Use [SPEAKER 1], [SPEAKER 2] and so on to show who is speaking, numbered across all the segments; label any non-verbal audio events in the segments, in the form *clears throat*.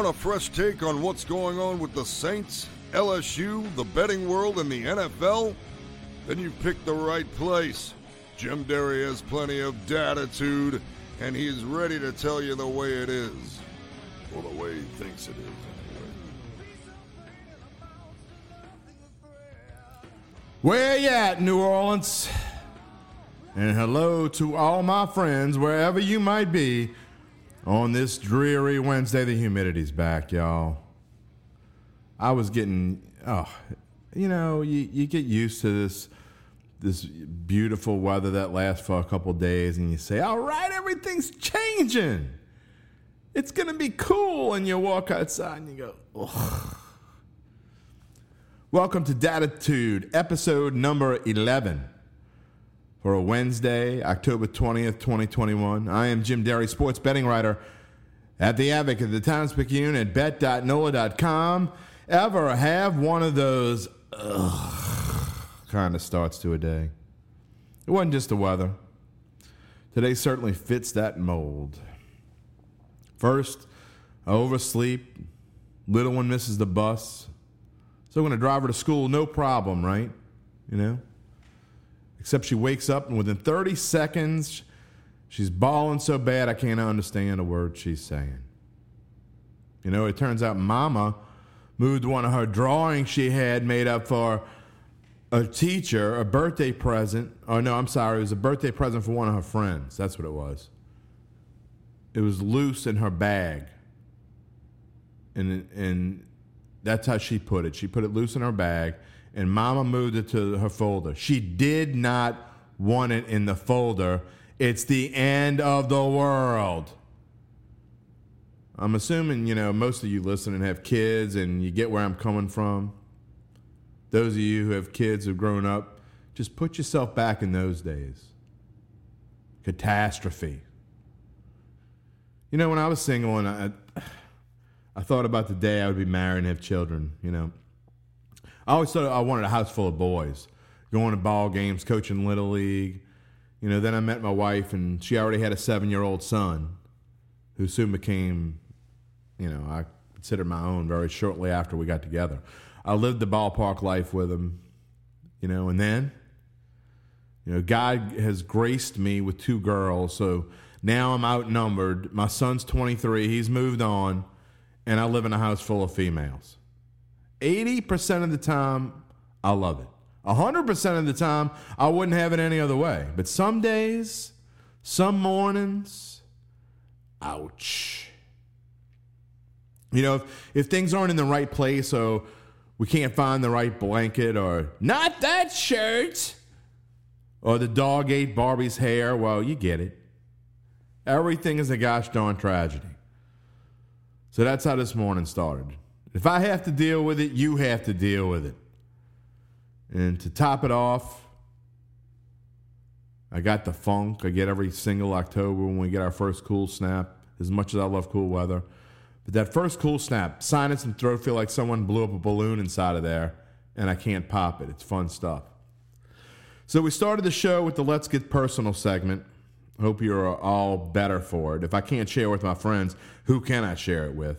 [SPEAKER 1] Want a fresh take on what's going on with the Saints, LSU, the betting world, and the NFL? Then you've picked the right place. Jim Derry has plenty of datitude, and he's ready to tell you the way it is. Or the way he thinks it is.
[SPEAKER 2] Where you at, New Orleans? And hello to all my friends, wherever you might be, on this dreary Wednesday. The humidity's back, y'all. I was getting, oh, you know, you, you get used to this this beautiful weather that lasts for a couple days, and you say, all right, everything's changing. It's gonna be cool, and you walk outside and you go. Welcome to Datitude, episode number 11 for a Wednesday, October 20th, 2021. I am Jim Derry, sports betting writer at The Advocate, the Times Picayune, at bet.nola.com. Ever have one of those kind of starts to a day? It wasn't just the weather. Today certainly fits that mold. First, I oversleep. Little one misses the bus. So I'm going to drive her to school, no problem, right? You know? Except she wakes up and within 30 seconds, she's bawling so bad I can't understand a word she's saying. You know, it turns out Mama moved one of her drawings she had made up for a teacher, a birthday present. Oh, no, I'm sorry. It was a birthday present for one of her friends. That's what it was. It was loose in her bag. And, and that's how she put it. She put it loose in her bag, and Mama moved it to her folder. She did not want it in the folder. It's the end of the world. I'm assuming, you know, most of you listening have kids and you get where I'm coming from. Those of you who have kids who've grown up, just put yourself back in those days. Catastrophe. You know, when I was single and I, I thought about the day I would be married and have children, you know. I always thought I wanted a house full of boys, going to ball games, coaching Little League. You know, then I met my wife and she already had a seven year old son who soon became, you know, I considered my own very shortly after we got together. I lived the ballpark life with him, you know, and then, you know, God has graced me with two girls. So now I'm outnumbered. My son's 23, he's moved on, and I live in a house full of females. 80% of the time, I love it. 100% of the time, I wouldn't have it any other way. But some days, some mornings, ouch. You know, if, if things aren't in the right place or we can't find the right blanket or not that shirt or the dog ate Barbie's hair, well, you get it. Everything is a gosh darn tragedy. So that's how this morning started. If I have to deal with it, you have to deal with it. And to top it off, I got the funk. I get every single October when we get our first cool snap, as much as I love cool weather. But that first cool snap, sinus and throat feel like someone blew up a balloon inside of there, and I can't pop it. It's fun stuff. So we started the show with the Let's Get Personal segment. Hope you're all better for it. If I can't share with my friends, who can I share it with?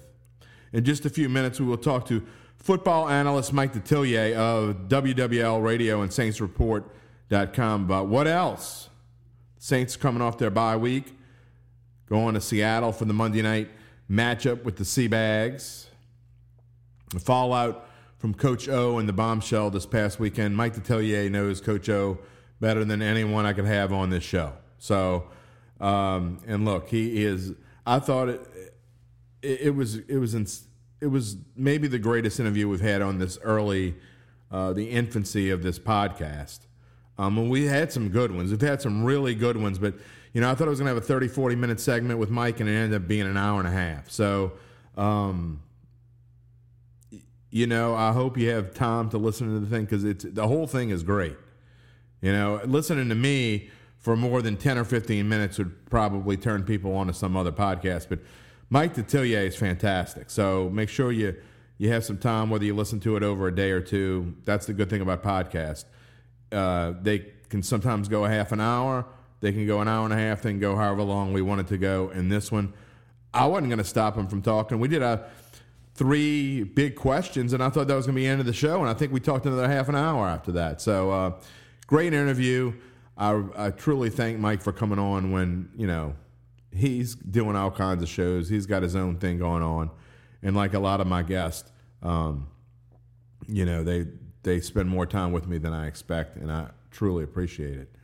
[SPEAKER 2] In just a few minutes, we will talk to football analyst Mike Detillier of WWL Radio and SaintsReport.com about what else. Saints coming off their bye week, going to Seattle for the Monday night matchup with the Seabags. The fallout from Coach O and the bombshell this past weekend. Mike Detillier knows Coach O better than anyone I could have on this show. So, um, and look, he is. I thought it, it, it was it was in, it was maybe the greatest interview we've had on this early, uh, the infancy of this podcast. Um, and we had some good ones. We've had some really good ones, but you know, I thought I was going to have a 30, 40 minute segment with Mike, and it ended up being an hour and a half. So, um, you know, I hope you have time to listen to the thing because it's the whole thing is great. You know, listening to me for more than 10 or 15 minutes would probably turn people on to some other podcast. But Mike Detillier is fantastic. So make sure you, you have some time, whether you listen to it over a day or two. That's the good thing about podcasts. Uh, they can sometimes go a half an hour. They can go an hour and a half. They can go however long we want it to go. And this one, I wasn't going to stop him from talking. We did a three big questions, and I thought that was going to be the end of the show. And I think we talked another half an hour after that. So uh, great interview. I, I truly thank Mike for coming on when you know he's doing all kinds of shows. He's got his own thing going on, and like a lot of my guests, um, you know they they spend more time with me than I expect, and I truly appreciate it.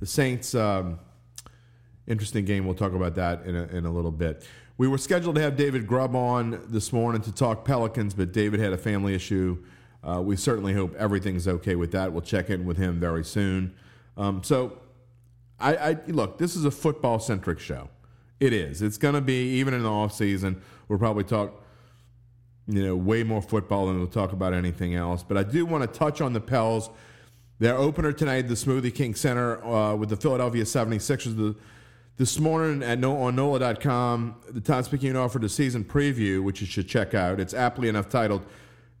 [SPEAKER 2] The Saints, um, interesting game. We'll talk about that in a, in a little bit. We were scheduled to have David Grubb on this morning to talk Pelicans, but David had a family issue. Uh, we certainly hope everything's okay with that. We'll check in with him very soon. Um, so, I, I look. This is a football centric show. It is. It's going to be even in the off season. We'll probably talk, you know, way more football than we'll talk about anything else. But I do want to touch on the Pels. Their opener tonight, the Smoothie King Center uh, with the Philadelphia 76ers. The this morning at no, on NOLA.com, the Todd Speaking offered a season preview, which you should check out. It's aptly enough titled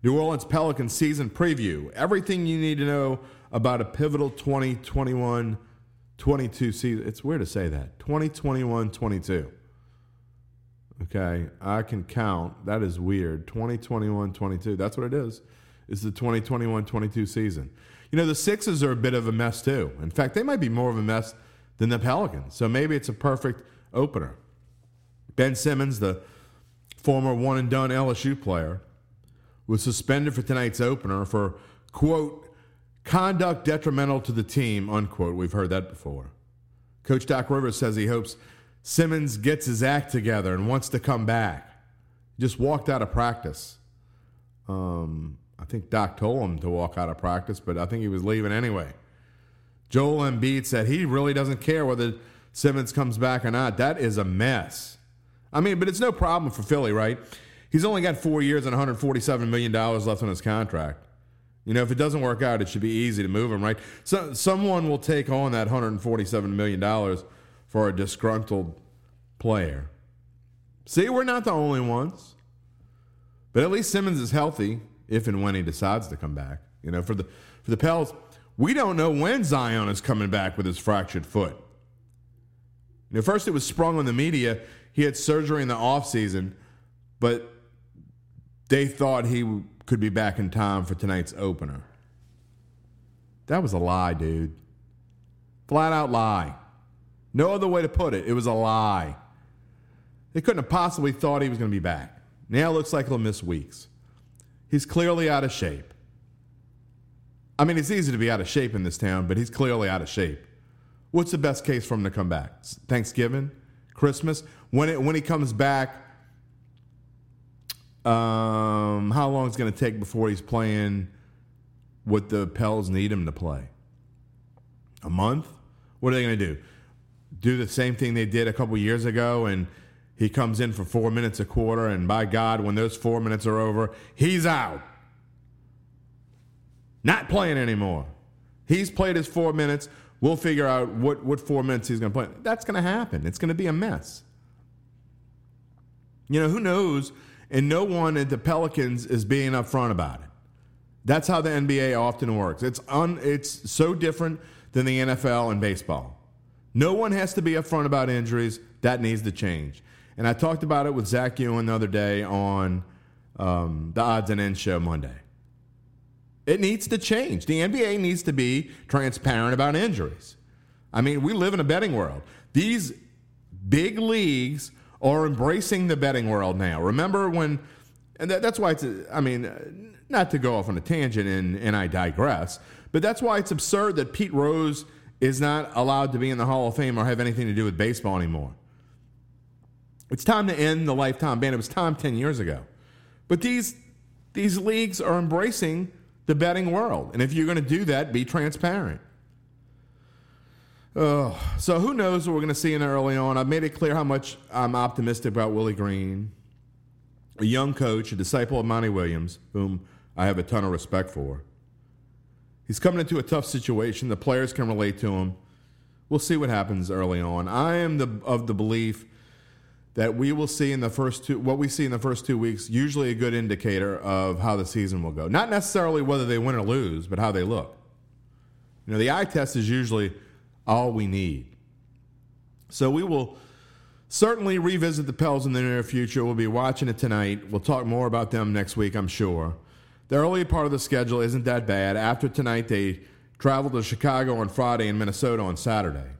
[SPEAKER 2] New Orleans Pelicans Season Preview. Everything you need to know about a pivotal 2021 22 season. It's weird to say that. 2021 22. Okay, I can count. That is weird. 2021 22. That's what it is. It's the 2021 22 season. You know, the Sixers are a bit of a mess, too. In fact, they might be more of a mess than the Pelicans. So maybe it's a perfect opener. Ben Simmons, the former one and done LSU player, was suspended for tonight's opener for, quote, conduct detrimental to the team, unquote. We've heard that before. Coach Doc Rivers says he hopes Simmons gets his act together and wants to come back. Just walked out of practice. Um, I think Doc told him to walk out of practice, but I think he was leaving anyway. Joel Embiid said he really doesn't care whether Simmons comes back or not. That is a mess. I mean, but it's no problem for Philly, right? He's only got four years and $147 million left on his contract. You know, if it doesn't work out, it should be easy to move him, right? So someone will take on that $147 million for a disgruntled player. See, we're not the only ones. But at least Simmons is healthy if and when he decides to come back. You know, for the for the Pels, we don't know when Zion is coming back with his fractured foot. You know, first, it was sprung on the media. He had surgery in the offseason, but they thought he could be back in time for tonight's opener. That was a lie, dude. Flat out lie. No other way to put it. It was a lie. They couldn't have possibly thought he was going to be back. Now it looks like he'll miss weeks. He's clearly out of shape. I mean, it's easy to be out of shape in this town, but he's clearly out of shape. What's the best case for him to come back? Thanksgiving, Christmas. When it when he comes back, um, how long is going to take before he's playing what the Pels need him to play? A month? What are they going to do? Do the same thing they did a couple years ago, and he comes in for four minutes a quarter, and by God, when those four minutes are over, he's out not playing anymore. He's played his four minutes. We'll figure out what, what four minutes he's going to play. That's going to happen. It's going to be a mess. You know, who knows? And no one at the Pelicans is being upfront about it. That's how the NBA often works. It's, un, it's so different than the NFL and baseball. No one has to be upfront about injuries. That needs to change. And I talked about it with Zach Ewing the other day on um, the Odds and Ends show Monday. It needs to change. The NBA needs to be transparent about injuries. I mean, we live in a betting world. These big leagues are embracing the betting world now. Remember when, and that, that's why it's, I mean, not to go off on a tangent and, and I digress, but that's why it's absurd that Pete Rose is not allowed to be in the Hall of Fame or have anything to do with baseball anymore. It's time to end the lifetime ban. It was time 10 years ago. But these, these leagues are embracing the betting world. And if you're going to do that, be transparent. Oh, so who knows what we're going to see in early on? I've made it clear how much I'm optimistic about Willie Green, a young coach, a disciple of Monty Williams, whom I have a ton of respect for. He's coming into a tough situation. The players can relate to him. We'll see what happens early on. I am the, of the belief that we will see in the first two what we see in the first two weeks usually a good indicator of how the season will go not necessarily whether they win or lose but how they look you know the eye test is usually all we need so we will certainly revisit the Pels in the near future. We'll be watching it tonight. We'll talk more about them next week, I'm sure. The early part of the schedule isn't that bad. After tonight, they travel to Chicago on Friday and Minnesota on Saturday.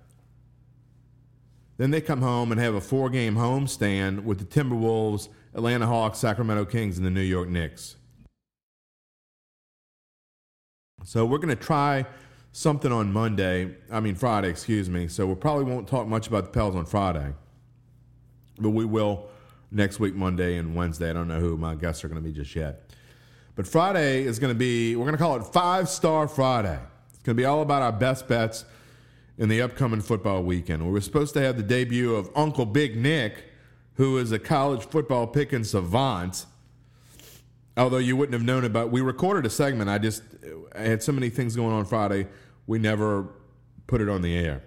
[SPEAKER 2] Then they come home and have a four game homestand with the Timberwolves, Atlanta Hawks, Sacramento Kings, and the New York Knicks. So we're going to try something on Monday. I mean, Friday, excuse me. So we probably won't talk much about the Pels on Friday, but we will next week, Monday and Wednesday. I don't know who my guests are going to be just yet. But Friday is going to be, we're going to call it Five Star Friday. It's going to be all about our best bets in the upcoming football weekend. We were supposed to have the debut of Uncle Big Nick, who is a college football pick picking savant. Although you wouldn't have known about, we recorded a segment. I just I had so many things going on Friday, we never put it on the air.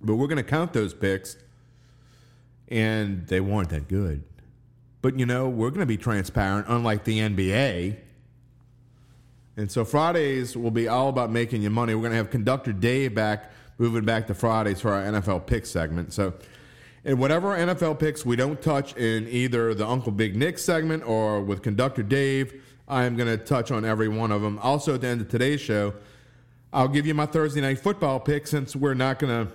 [SPEAKER 2] But we're going to count those picks, and they weren't that good. But you know, we're going to be transparent, unlike the NBA. And so Fridays will be all about making you money. We're going to have conductor Dave back moving back to Fridays for our NFL pick segment. So, in whatever NFL picks we don't touch in either the Uncle Big Nick segment or with conductor Dave, I am going to touch on every one of them. Also, at the end of today's show, I'll give you my Thursday night football pick since we're not going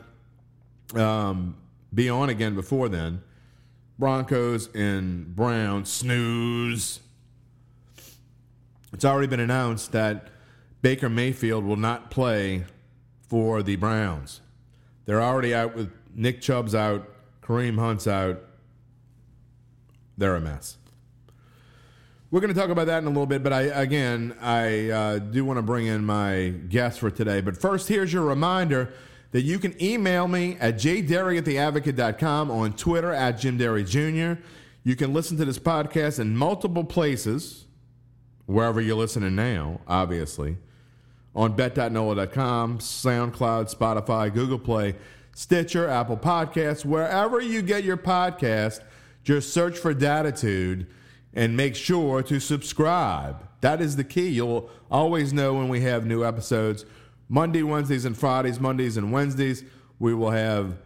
[SPEAKER 2] to um, be on again before then. Broncos and Browns snooze. It's already been announced that Baker Mayfield will not play for the Browns. They're already out with Nick Chubb's out, Kareem Hunt's out. They're a mess. We're going to talk about that in a little bit, but I again I uh, do want to bring in my guest for today. But first, here's your reminder that you can email me at jderry at theadvocate.com, on Twitter at Jim Derry Jr. You can listen to this podcast in multiple places, wherever you're listening now, obviously on bet.nola.com, SoundCloud, Spotify, Google Play, Stitcher, Apple Podcasts, wherever you get your podcast, just search for Datitude and make sure to subscribe. That is the key. You'll always know when we have new episodes. Monday, Wednesdays, and Fridays, Mondays and Wednesdays, we will have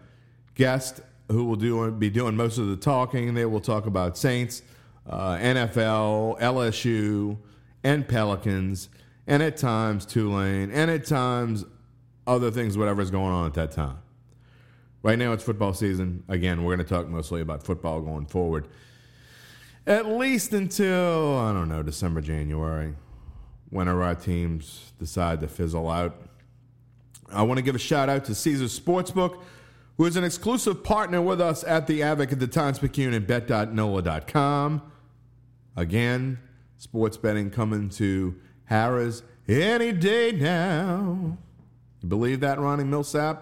[SPEAKER 2] guests who will do be doing most of the talking. They will talk about Saints, uh, NFL, LSU, and Pelicans and at times Tulane, and at times other things, whatever's going on at that time. Right now it's football season. Again, we're going to talk mostly about football going forward. At least until, I don't know, December, January, whenever our teams decide to fizzle out. I want to give a shout out to Caesar Sportsbook, who is an exclusive partner with us at The Advocate, the Times Picayune, and bet.nola.com. Again, sports betting coming to Harrah's any day now. You believe that, Ronnie Milsap?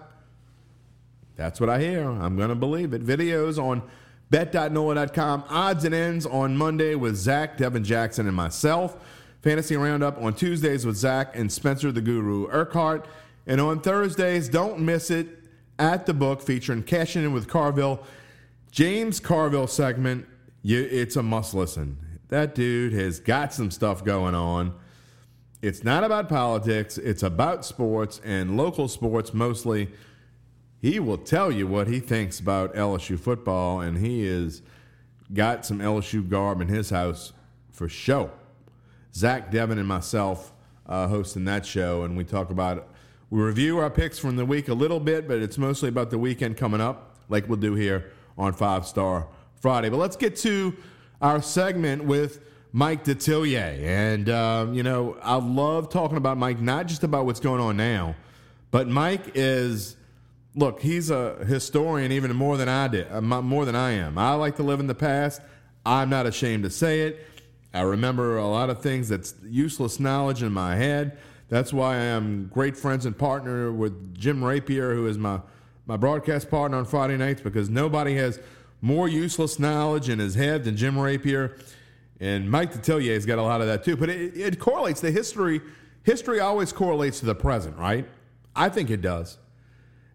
[SPEAKER 2] That's what I hear. I'm going to believe it. Videos on bet.nola.com. Odds and ends on Monday with Zach, Devin Jackson, and myself. Fantasy Roundup on Tuesdays with Zach and Spencer the Guru Urquhart. And on Thursdays, don't miss it at the book featuring Cashing In with Carville. James Carville segment. You, it's a must listen. That dude has got some stuff going on. It's not about politics, it's about sports and local sports mostly. He will tell you what he thinks about LSU football, and he has got some LSU garb in his house for show. Zach, Devin, and myself uh, hosting that show, and we talk about we review our picks from the week a little bit, but it's mostly about the weekend coming up, like we'll do here on Five Star Friday. But let's get to our segment with Mike Detillier. And, uh, you know, I love talking about Mike, not just about what's going on now, but Mike is, look, he's a historian even more than I did, uh, more than I am. I like to live in the past. I'm not ashamed to say it. I remember a lot of things that's useless knowledge in my head. That's why I am great friends and partner with Jim Rapier, who is my, my broadcast partner on Friday nights, because nobody has more useless knowledge in his head than Jim Rapier. And Mike Detillier has got a lot of that too. But it, it correlates. The history history always correlates to the present, right? I think it does.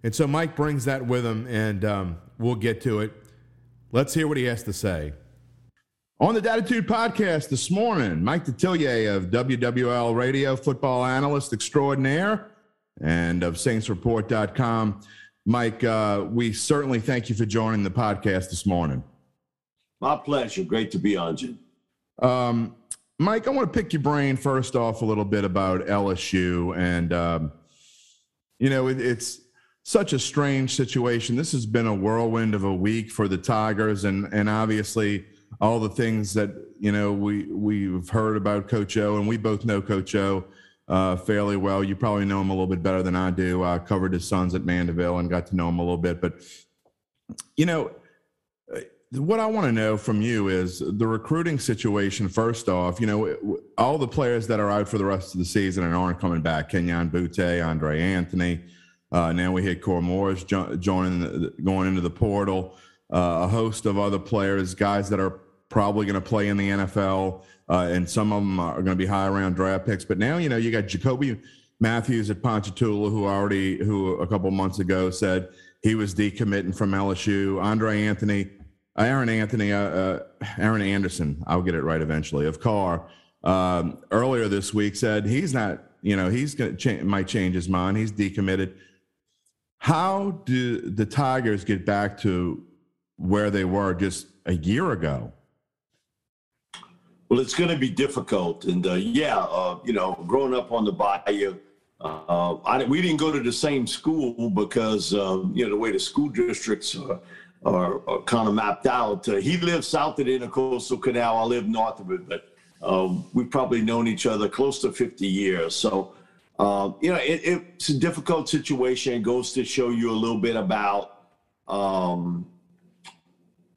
[SPEAKER 2] And so Mike brings that with him, and um, we'll get to it. Let's hear what he has to say. On the Datitude podcast this morning, Mike Detillier of WWL Radio, football analyst extraordinaire, and of SaintsReport.com. Mike, uh, we certainly thank you for joining the podcast this morning.
[SPEAKER 3] My pleasure. Great to be on, Jim.
[SPEAKER 2] Um, Mike, I want to pick your brain first off a little bit about LSU. And, um, you know, it, it's such a strange situation. This has been a whirlwind of a week for the Tigers. And, and obviously, all the things that, you know, we, we've heard about Coach O, and we both know Coach O uh, fairly well. You probably know him a little bit better than I do. I covered his sons at Mandeville and got to know him a little bit. But, you know, what I want to know from you is the recruiting situation. First off, you know, all the players that are out for the rest of the season and aren't coming back Kayshon Boutte, Andre Anthony. Uh, now we hit Core Morris jo- joining, the, going into the portal. Uh, a host of other players, guys that are probably going to play in the NFL uh, and some of them are going to be high around draft picks. But now, you know, you got Jacoby Matthews at Ponchatoula, who already, who a couple months ago said he was decommitting from LSU. Andre Anthony, Aaron Anthony, uh, uh, Aaron Anderson, I'll get it right eventually, of Karr, um, earlier this week said he's not, you know, he's going to cha- might change his mind. He's decommitted. How do the Tigers get back to where they were just a year ago?
[SPEAKER 3] Well, it's going to be difficult, and uh, yeah, uh, you know, growing up on the bayou, uh, I, we didn't go to the same school because um, you know the way the school districts are, are, are kind of mapped out. Uh, he lives south of the Intercoastal Canal. I live north of it, but um, we've probably known each other close to 50 years. So, um, you know, it, it's a difficult situation. It goes to show you a little bit about um,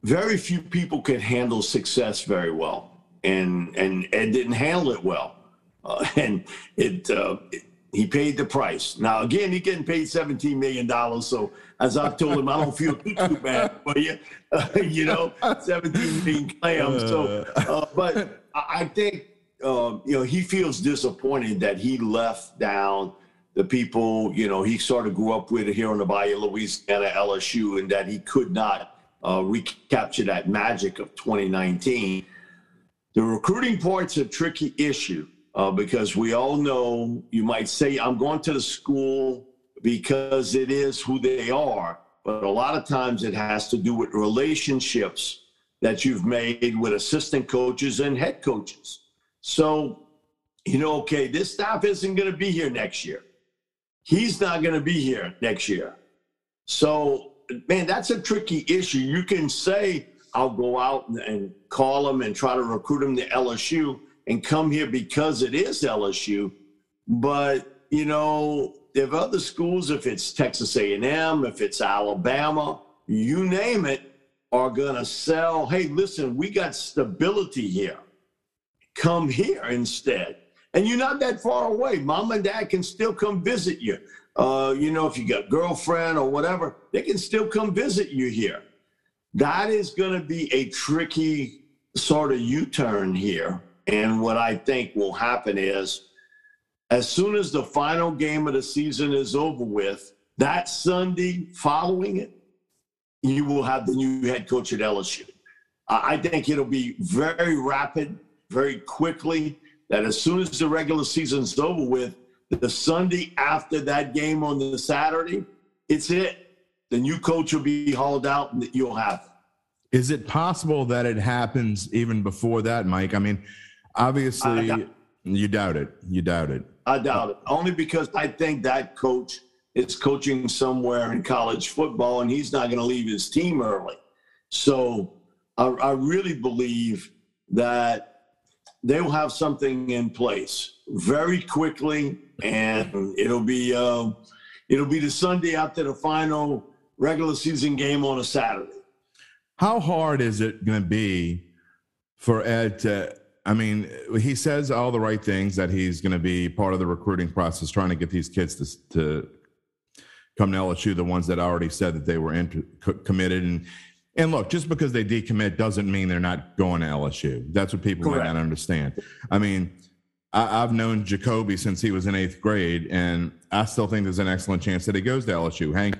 [SPEAKER 3] very few people can handle success very well and and Ed didn't handle it well, uh, *laughs* and it, uh, it, he paid the price. Now again, he getting paid seventeen million dollars. So as I've told him, I don't feel too, too bad for you. Uh, *laughs* you know, seventeen million clams. So, uh, but I think um, you know he feels disappointed that he left down the people you know he sort of grew up with here in the Bayou, Louisiana, LSU, and that he could not uh, recapture that magic of 2019. The recruiting part's a tricky issue uh, because we all know you might say, I'm going to the school because it is who they are. But a lot of times it has to do with relationships that you've made with assistant coaches and head coaches. So, you know, okay, this staff isn't going to be here next year. He's not going to be here next year. So, man, that's a tricky issue. You can say, I'll go out and call them and try to recruit them to LSU and come here because it is LSU. But you know, if other schools, if it's Texas A&M, if it's Alabama, you name it, are gonna sell. Hey, listen, we got stability here. Come here instead. And you're not that far away. Mom and dad can still come visit you. Uh, you know, if you got girlfriend or whatever, they can still come visit you here. That is going to be a tricky sort of U turn here. And what I think will happen is as soon as the final game of the season is over with, that Sunday following it, you will have the new head coach at LSU. I think it'll be very rapid, very quickly, that as soon as the regular season's over with, the Sunday after that game on the Saturday, it's it the new coach will be hauled out and you'll have.
[SPEAKER 2] Is it possible that it happens even before that, Mike? I mean, obviously, doubt you doubt it. You doubt it.
[SPEAKER 3] I doubt it. Only because I think that coach is coaching somewhere in college football and he's not going to leave his team early. So I, I really believe that they will have something in place very quickly, and it'll be uh, it'll be the Sunday after the final regular season game on a Saturday.
[SPEAKER 2] How hard is it going to be for Ed to? I mean, he says all the right things that he's going to be part of the recruiting process, trying to get these kids to, to come to LSU, the ones that already said that they were inter- committed. And and look, just because they decommit doesn't mean they're not going to LSU. That's what people Correct. might not understand. I mean, I, have known Jacoby since he was in eighth grade, and I still think there's an excellent chance that he goes to LSU. Hank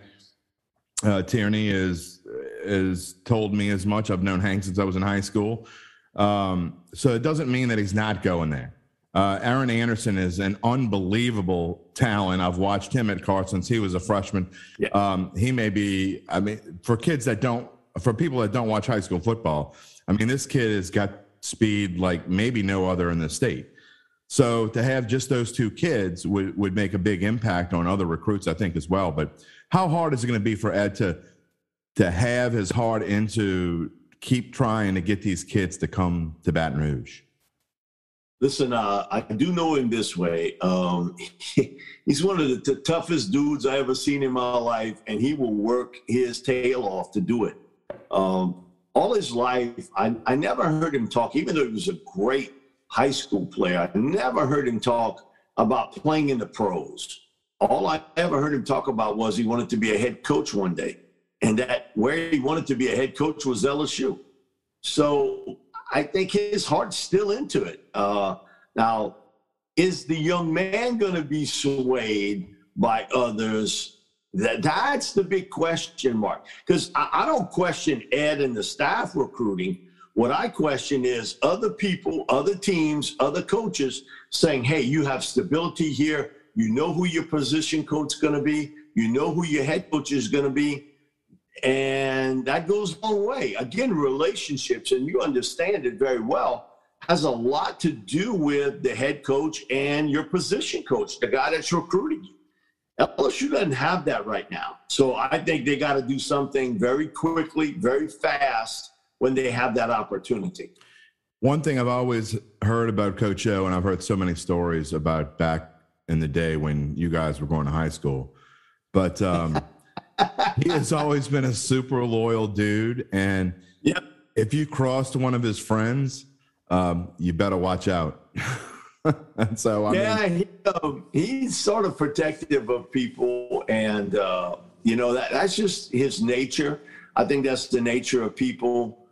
[SPEAKER 2] uh, Tierney is is told me as much. I've known Hank since I was in high school, um, so it doesn't mean that he's not going there. Uh, Aaron Anderson is an unbelievable talent. I've watched him at Carson since he was a freshman.
[SPEAKER 3] Yeah.
[SPEAKER 2] Um, he may be, I mean, for kids that don't, for people that don't watch high school football, I mean, this kid has got speed like maybe no other in the state. So to have just those two kids would, would make a big impact on other recruits, I think, as well. But how hard is it going to be for Ed to to have his heart into keep trying to get these kids to come to Baton Rouge?
[SPEAKER 3] Listen, uh, I do know him this way. Um, *laughs* he's one of the t- toughest dudes I ever seen in my life, and he will work his tail off to do it. Um, all his life, I, I never heard him talk, even though he was a great high school player, I never heard him talk about playing in the pros. All I ever heard him talk about was he wanted to be a head coach one day, and that where he wanted to be a head coach was LSU. So I think his heart's still into it. Uh, now, is the young man going to be swayed by others? That that's the big question mark. Because I, I don't question Ed and the staff recruiting. What I question is other people, other teams, other coaches saying, "Hey, you have stability here. You know who your position coach is going to be. You know who your head coach is going to be." And that goes a long way. Again, relationships, and you understand it very well, has a lot to do with the head coach and your position coach, the guy that's recruiting you. LSU doesn't have that right now. So I think they got to do something very quickly, very fast when they have that opportunity.
[SPEAKER 2] One thing I've always heard about Coach O, and I've heard so many stories about back in the day when you guys were going to high school, but um, *laughs* he has always been a super loyal dude. And
[SPEAKER 3] Yep.
[SPEAKER 2] if you crossed one of his friends, um, you better watch out. *laughs* and so, I mean,
[SPEAKER 3] yeah, he, um, he's sort of protective of people, and uh, you know that that's just his nature. I think that's the nature of people.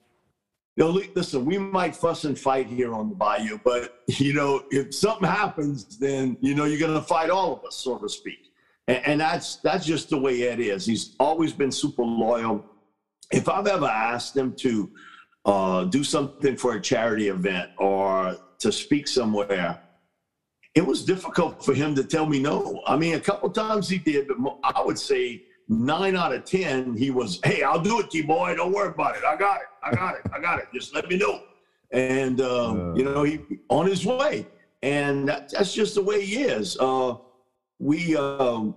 [SPEAKER 3] You know, listen, we might fuss and fight here on the bayou, but *laughs* you know, if something happens, then you know you're going to fight all of us, so to speak. And, and that's that's just the way Ed is. He's always been super loyal. If I've ever asked him to uh, do something for a charity event or to speak somewhere, it was difficult for him to tell me no. I mean, a couple times he did, but I would say nine out of ten, he was, "Hey, I'll do it, T boy. Don't worry about it. I got it. I got it. I got it. Just let me know." And um,
[SPEAKER 2] Uh.
[SPEAKER 3] you know, he on his way, and that, that's just the way he is. Uh, we um,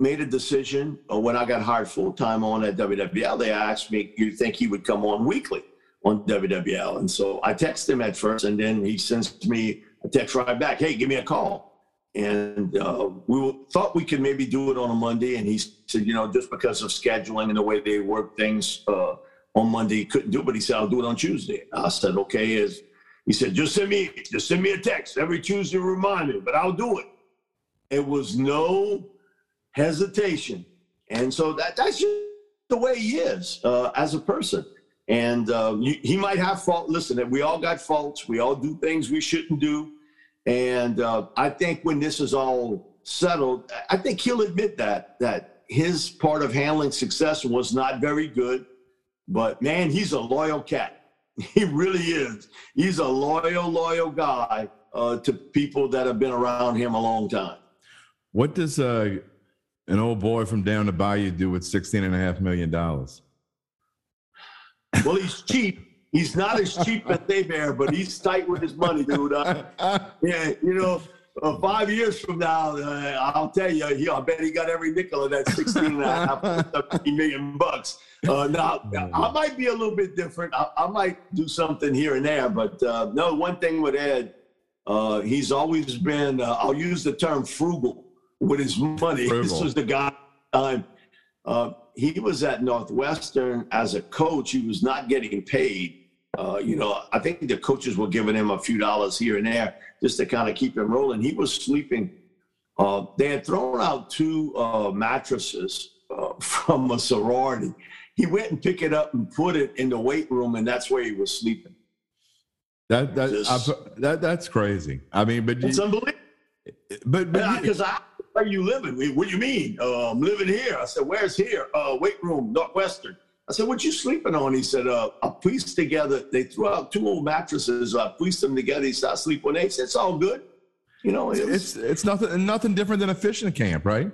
[SPEAKER 3] made a decision uh, when I got hired full time on at WWL. They asked me, "You think he would come on weekly on WWL?" And so I texted him at first, and then he sends me a text right back, "Hey, give me a call." And uh, we thought we could maybe do it on a Monday, and he said, "You know, just because of scheduling and the way they work things uh, on Monday, he couldn't do it." But he said, "I'll do it on Tuesday." I said, "Okay." Is he said, "Just send me, just send me a text every Tuesday, remind me, but I'll do it." It was no hesitation. And so that, that's just the way he is uh, as a person. And uh, you, he might have fault. Listen, we all got faults. We all do things we shouldn't do. And uh, I think when this is all settled, I think he'll admit that that his part of handling success was not very good. But man, he's a loyal cat. *laughs* He really is. He's a loyal, loyal guy uh, to people that have been around him a long time.
[SPEAKER 2] what does uh, an old boy from down the bayou do with sixteen and a half million dollars?
[SPEAKER 3] Well, he's cheap. He's not as cheap as they bear, but he's tight with his money, dude. Uh, yeah, you know, uh, five years from now, uh, I'll tell you, he, I bet he got every nickel of that 16 and a half, 17 million bucks. Uh, now, I might be a little bit different. I, I might do something here and there, but uh, no, one thing with Ed, uh, he's always been, uh, I'll use the term frugal with his money. *laughs* This
[SPEAKER 2] Frugal.
[SPEAKER 3] was the guy time. He was at Northwestern as a coach. He was not getting paid. Uh, you know, I think the coaches were giving him a few dollars here and there just to kind of keep him rolling. He was sleeping. Uh, they had thrown out two uh, mattresses uh, *laughs* from a sorority. He went and picked it up and put it in the weight room, and that's where he was sleeping.
[SPEAKER 2] That that
[SPEAKER 3] Just-
[SPEAKER 2] I've- that that's crazy. I mean, but
[SPEAKER 3] It's
[SPEAKER 2] you,
[SPEAKER 3] unbelievable.
[SPEAKER 2] but, but
[SPEAKER 3] Because I, where you living? What do you mean? Uh, I'm living here. I said, where's here? Uh, weight room, Northwestern. I said, "What you sleeping on?" He said, uh, "I pieced together. They threw out two old mattresses. I pieced them together. He said, I sleep on eight. It's all good. You know,
[SPEAKER 2] it was, it's it's nothing nothing different than a fishing camp, right?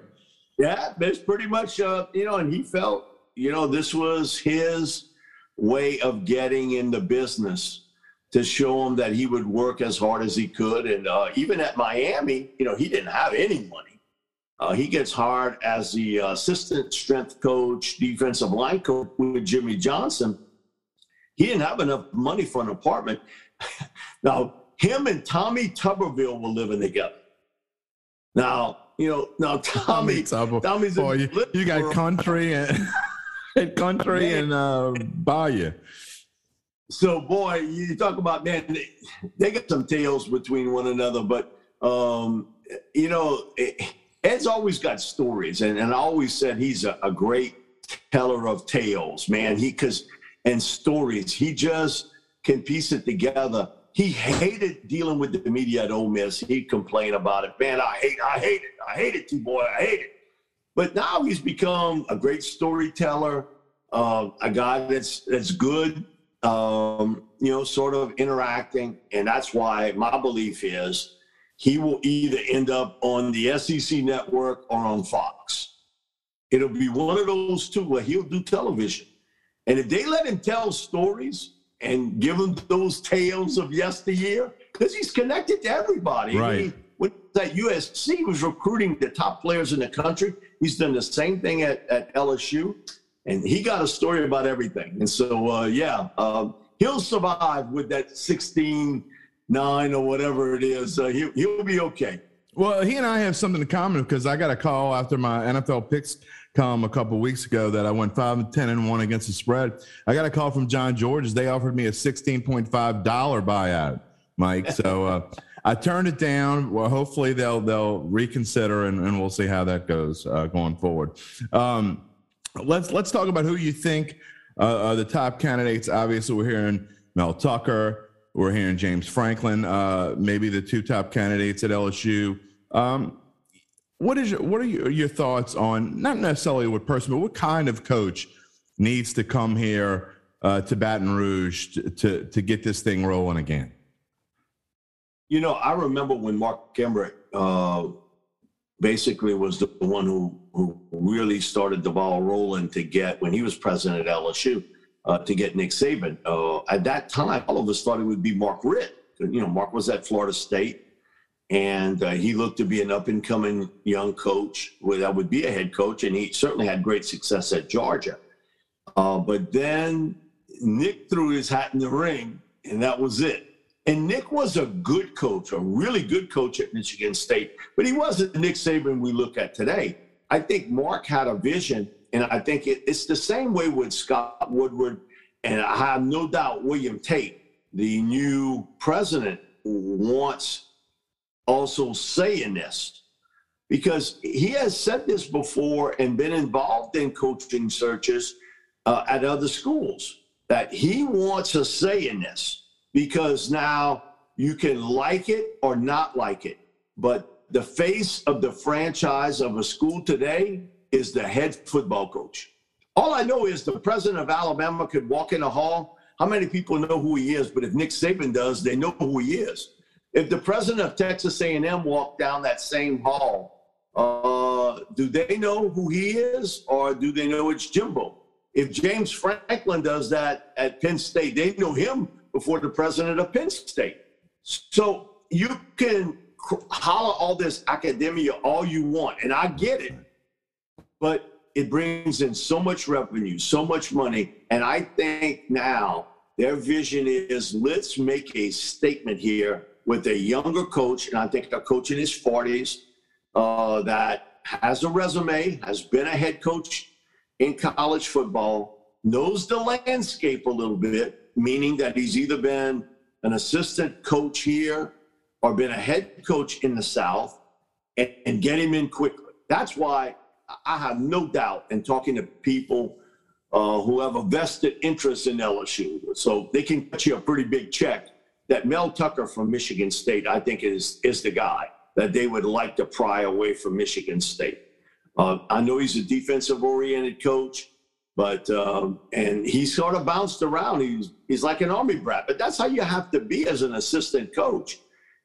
[SPEAKER 3] Yeah, it's pretty much uh, you know, and he felt you know this was his way of getting in the business to show him that he would work as hard as he could. And uh, even at Miami, you know, he didn't have any money. Uh, he gets hired as the assistant strength coach, defensive line coach with Jimmy Johnson. He didn't have enough money for an apartment. *laughs* now, him and Tommy Tuberville were living together. Now, you know, now *laughs* Tommy, Tommy Tommy's
[SPEAKER 2] boy, you, you got country and, *laughs* and country and uh, Bayou.
[SPEAKER 3] So, boy, you talk about man, they, they got some tales between one another, but um, you know, Ed's always got stories, and, and I always said he's a, a great teller of tales, man. He because and stories, he just can piece it together. He hated dealing with the media at Ole Miss. He'd complain about it. Man, I hate, I hate it. I hate it too, boy. I hate it. But now he's become a great storyteller, uh, a guy that's that's good um, you know, sort of interacting. And that's why my belief is he will either end up on the SEC network or on Fox. It'll be one of those two where he'll do television. And if they let him tell stories and give him those tales of yesteryear, because he's connected to everybody.
[SPEAKER 2] Right. He,
[SPEAKER 3] when at USC, was recruiting the top players in the country. He's done the same thing at, at LSU and he got a story about everything. And so, uh, yeah, uh, he'll survive with that 16 9 or whatever it is. Uh, he, he'll be okay.
[SPEAKER 2] Well, he and I have something in common because I got a call after my NFL picks come a couple weeks ago that I went 5 and 10 and 1 against the spread. I got a call from John Georges. They offered me a $16.5 buyout, Mike. So uh, I turned it down. Well, hopefully they'll they'll reconsider and, and we'll see how that goes uh, going forward. Um, Let's let's talk about who you think uh, are the top candidates. Obviously, we're hearing Mel Tucker. We're hearing James Franklin. Uh, maybe the two top candidates at LSU. Um, what is your, what are your, your thoughts on not necessarily what person, but what kind of coach needs to come here uh, to Baton Rouge to, to, to get this thing rolling again?
[SPEAKER 3] You know, I remember when Mark Emmert uh, basically was the one who who really started the ball rolling to get when he was president at LSU uh, to get Nick Saban. Uh, at that time, all of us thought it would be Mark Richt. You know, Mark was at Florida State, and uh, he looked to be an up and coming young coach that would be a head coach, and he certainly had great success at Georgia. Uh, but then Nick threw his hat in the ring, and that was it. And Nick was a good coach, a really good coach at Michigan State, but he wasn't the Nick Saban we look at today. I think Mark had a vision, and I think it, it's the same way with Scott Woodward, and I have no doubt William Tate, the new president, wants also saying this because he has said this before and been involved in coaching searches uh, at other schools that he wants a say in this because now you can like it or not like it. But the face of the franchise of a school today is the head football coach. All I know is the president of Alabama could walk in a hall. How many people know who he is? But if Nick Saban does, they know who he is. If the president of Texas A&M walked down that same hall, uh, do they know who he is, or do they know it's Jimbo? If James Franklin does that at Penn State, they know him before the president of Penn State. So you can holler all this academia all you want, and I get it, but it brings in so much revenue, so much money, and I think now their vision is let's make a statement here with a younger coach, and I think a coach in his 40s uh, that has a resume, has been a head coach in college football, knows the landscape a little bit, meaning that he's either been an assistant coach here or been a head coach in the South and, and get him in quickly. That's why I have no doubt in talking to people uh, who have a vested interest in LSU. So they can cut you a pretty big check. That Mel Tucker from Michigan State, I think, is, is the guy that they would like to pry away from Michigan State. Uh, I know he's a defensive oriented coach. But um, and he sort of bounced around. He's he's like an army brat, but that's how you have to be as an assistant coach.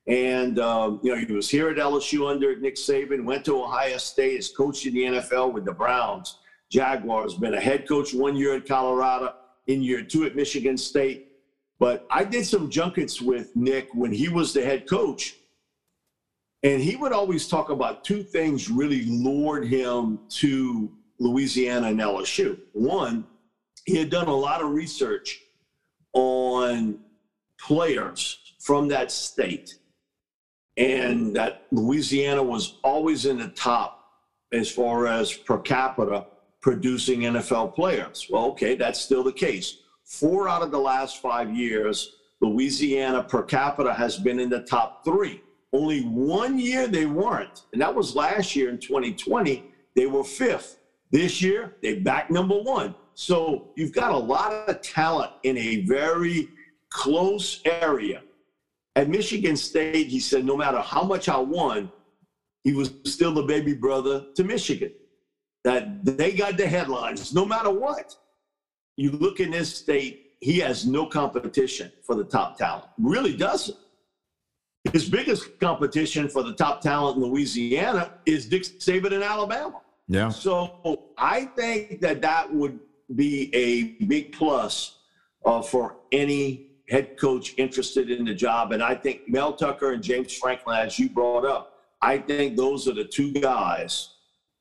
[SPEAKER 3] And um, you know, he was here at LSU under Nick Saban. Went to Ohio State. Is coached in the NFL with the Browns, Jaguars. Been a head coach one year at Colorado, in year two at Michigan State. But I did some junkets with Nick when he was the head coach, and he would always talk about two things really lured him to Louisiana and LSU. One, he had done a lot of research on players from that state, and that Louisiana was always in the top as far as per capita producing NFL players. Well, okay, that's still the case. Four out of the last five years, Louisiana per capita has been in the top three. Only one year they weren't, and that was last year in 2020. They were fifth. This year, they back number one. So you've got a lot of talent in a very close area. At Michigan State, he said, no matter how much I won, he was still the baby brother to Michigan. That they got the headlines no matter what. You look in this state, he has no competition for the top talent. Really doesn't. His biggest competition for the top talent in Louisiana is Nick Saban in Alabama.
[SPEAKER 2] Yeah.
[SPEAKER 3] So I think that that would be a big plus uh, for any head coach interested in the job. And I think Mel Tucker and James Franklin, as you brought up, I think those are the two guys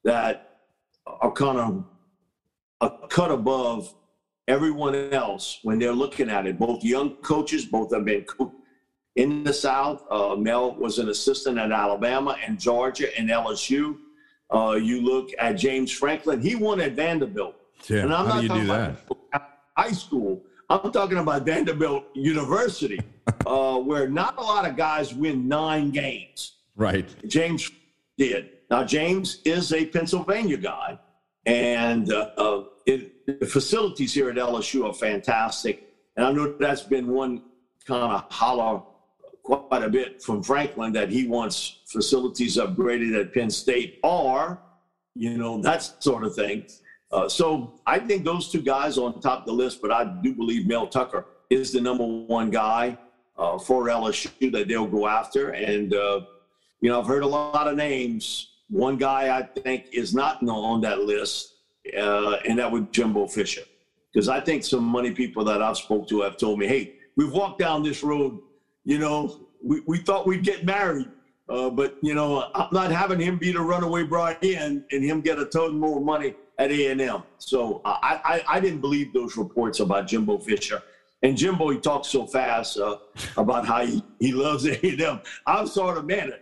[SPEAKER 3] that are kind of a cut above everyone else when they're looking at it. Both young coaches, both have been in the South. Uh, Mel was an assistant at Alabama and Georgia and LSU. Uh, you look at James Franklin; he won at Vanderbilt.
[SPEAKER 2] Yeah, and I'm how not do talking about
[SPEAKER 3] that? high school. I'm talking about Vanderbilt University, *laughs* uh, where not a lot of guys win nine games.
[SPEAKER 2] Right.
[SPEAKER 3] James did. Now James is a Pennsylvania guy, and uh, uh it, the facilities here at LSU are fantastic. And I know that's been one kind of holler quite a bit from Franklin that he wants facilities upgraded at Penn State or, you know, that sort of thing. Uh, so I think those two guys on top of the list, but I do believe Mel Tucker is the number one guy uh, for LSU that they'll go after. And, uh, you know, I've heard a lot of names. One guy I think is not on that list, uh, and that would Jimbo Fisher. Because I think some money people that I've spoke to have told me, hey, we've walked down this road you know, we, we thought we'd get married. Uh, but you know, I'm not having him be the runaway bride in and him get a ton more money at A&M. So I, I, I didn't believe those reports about Jimbo Fisher. And Jimbo, he talks so fast uh, about how he, he loves *laughs* A&M. I'm sort of man.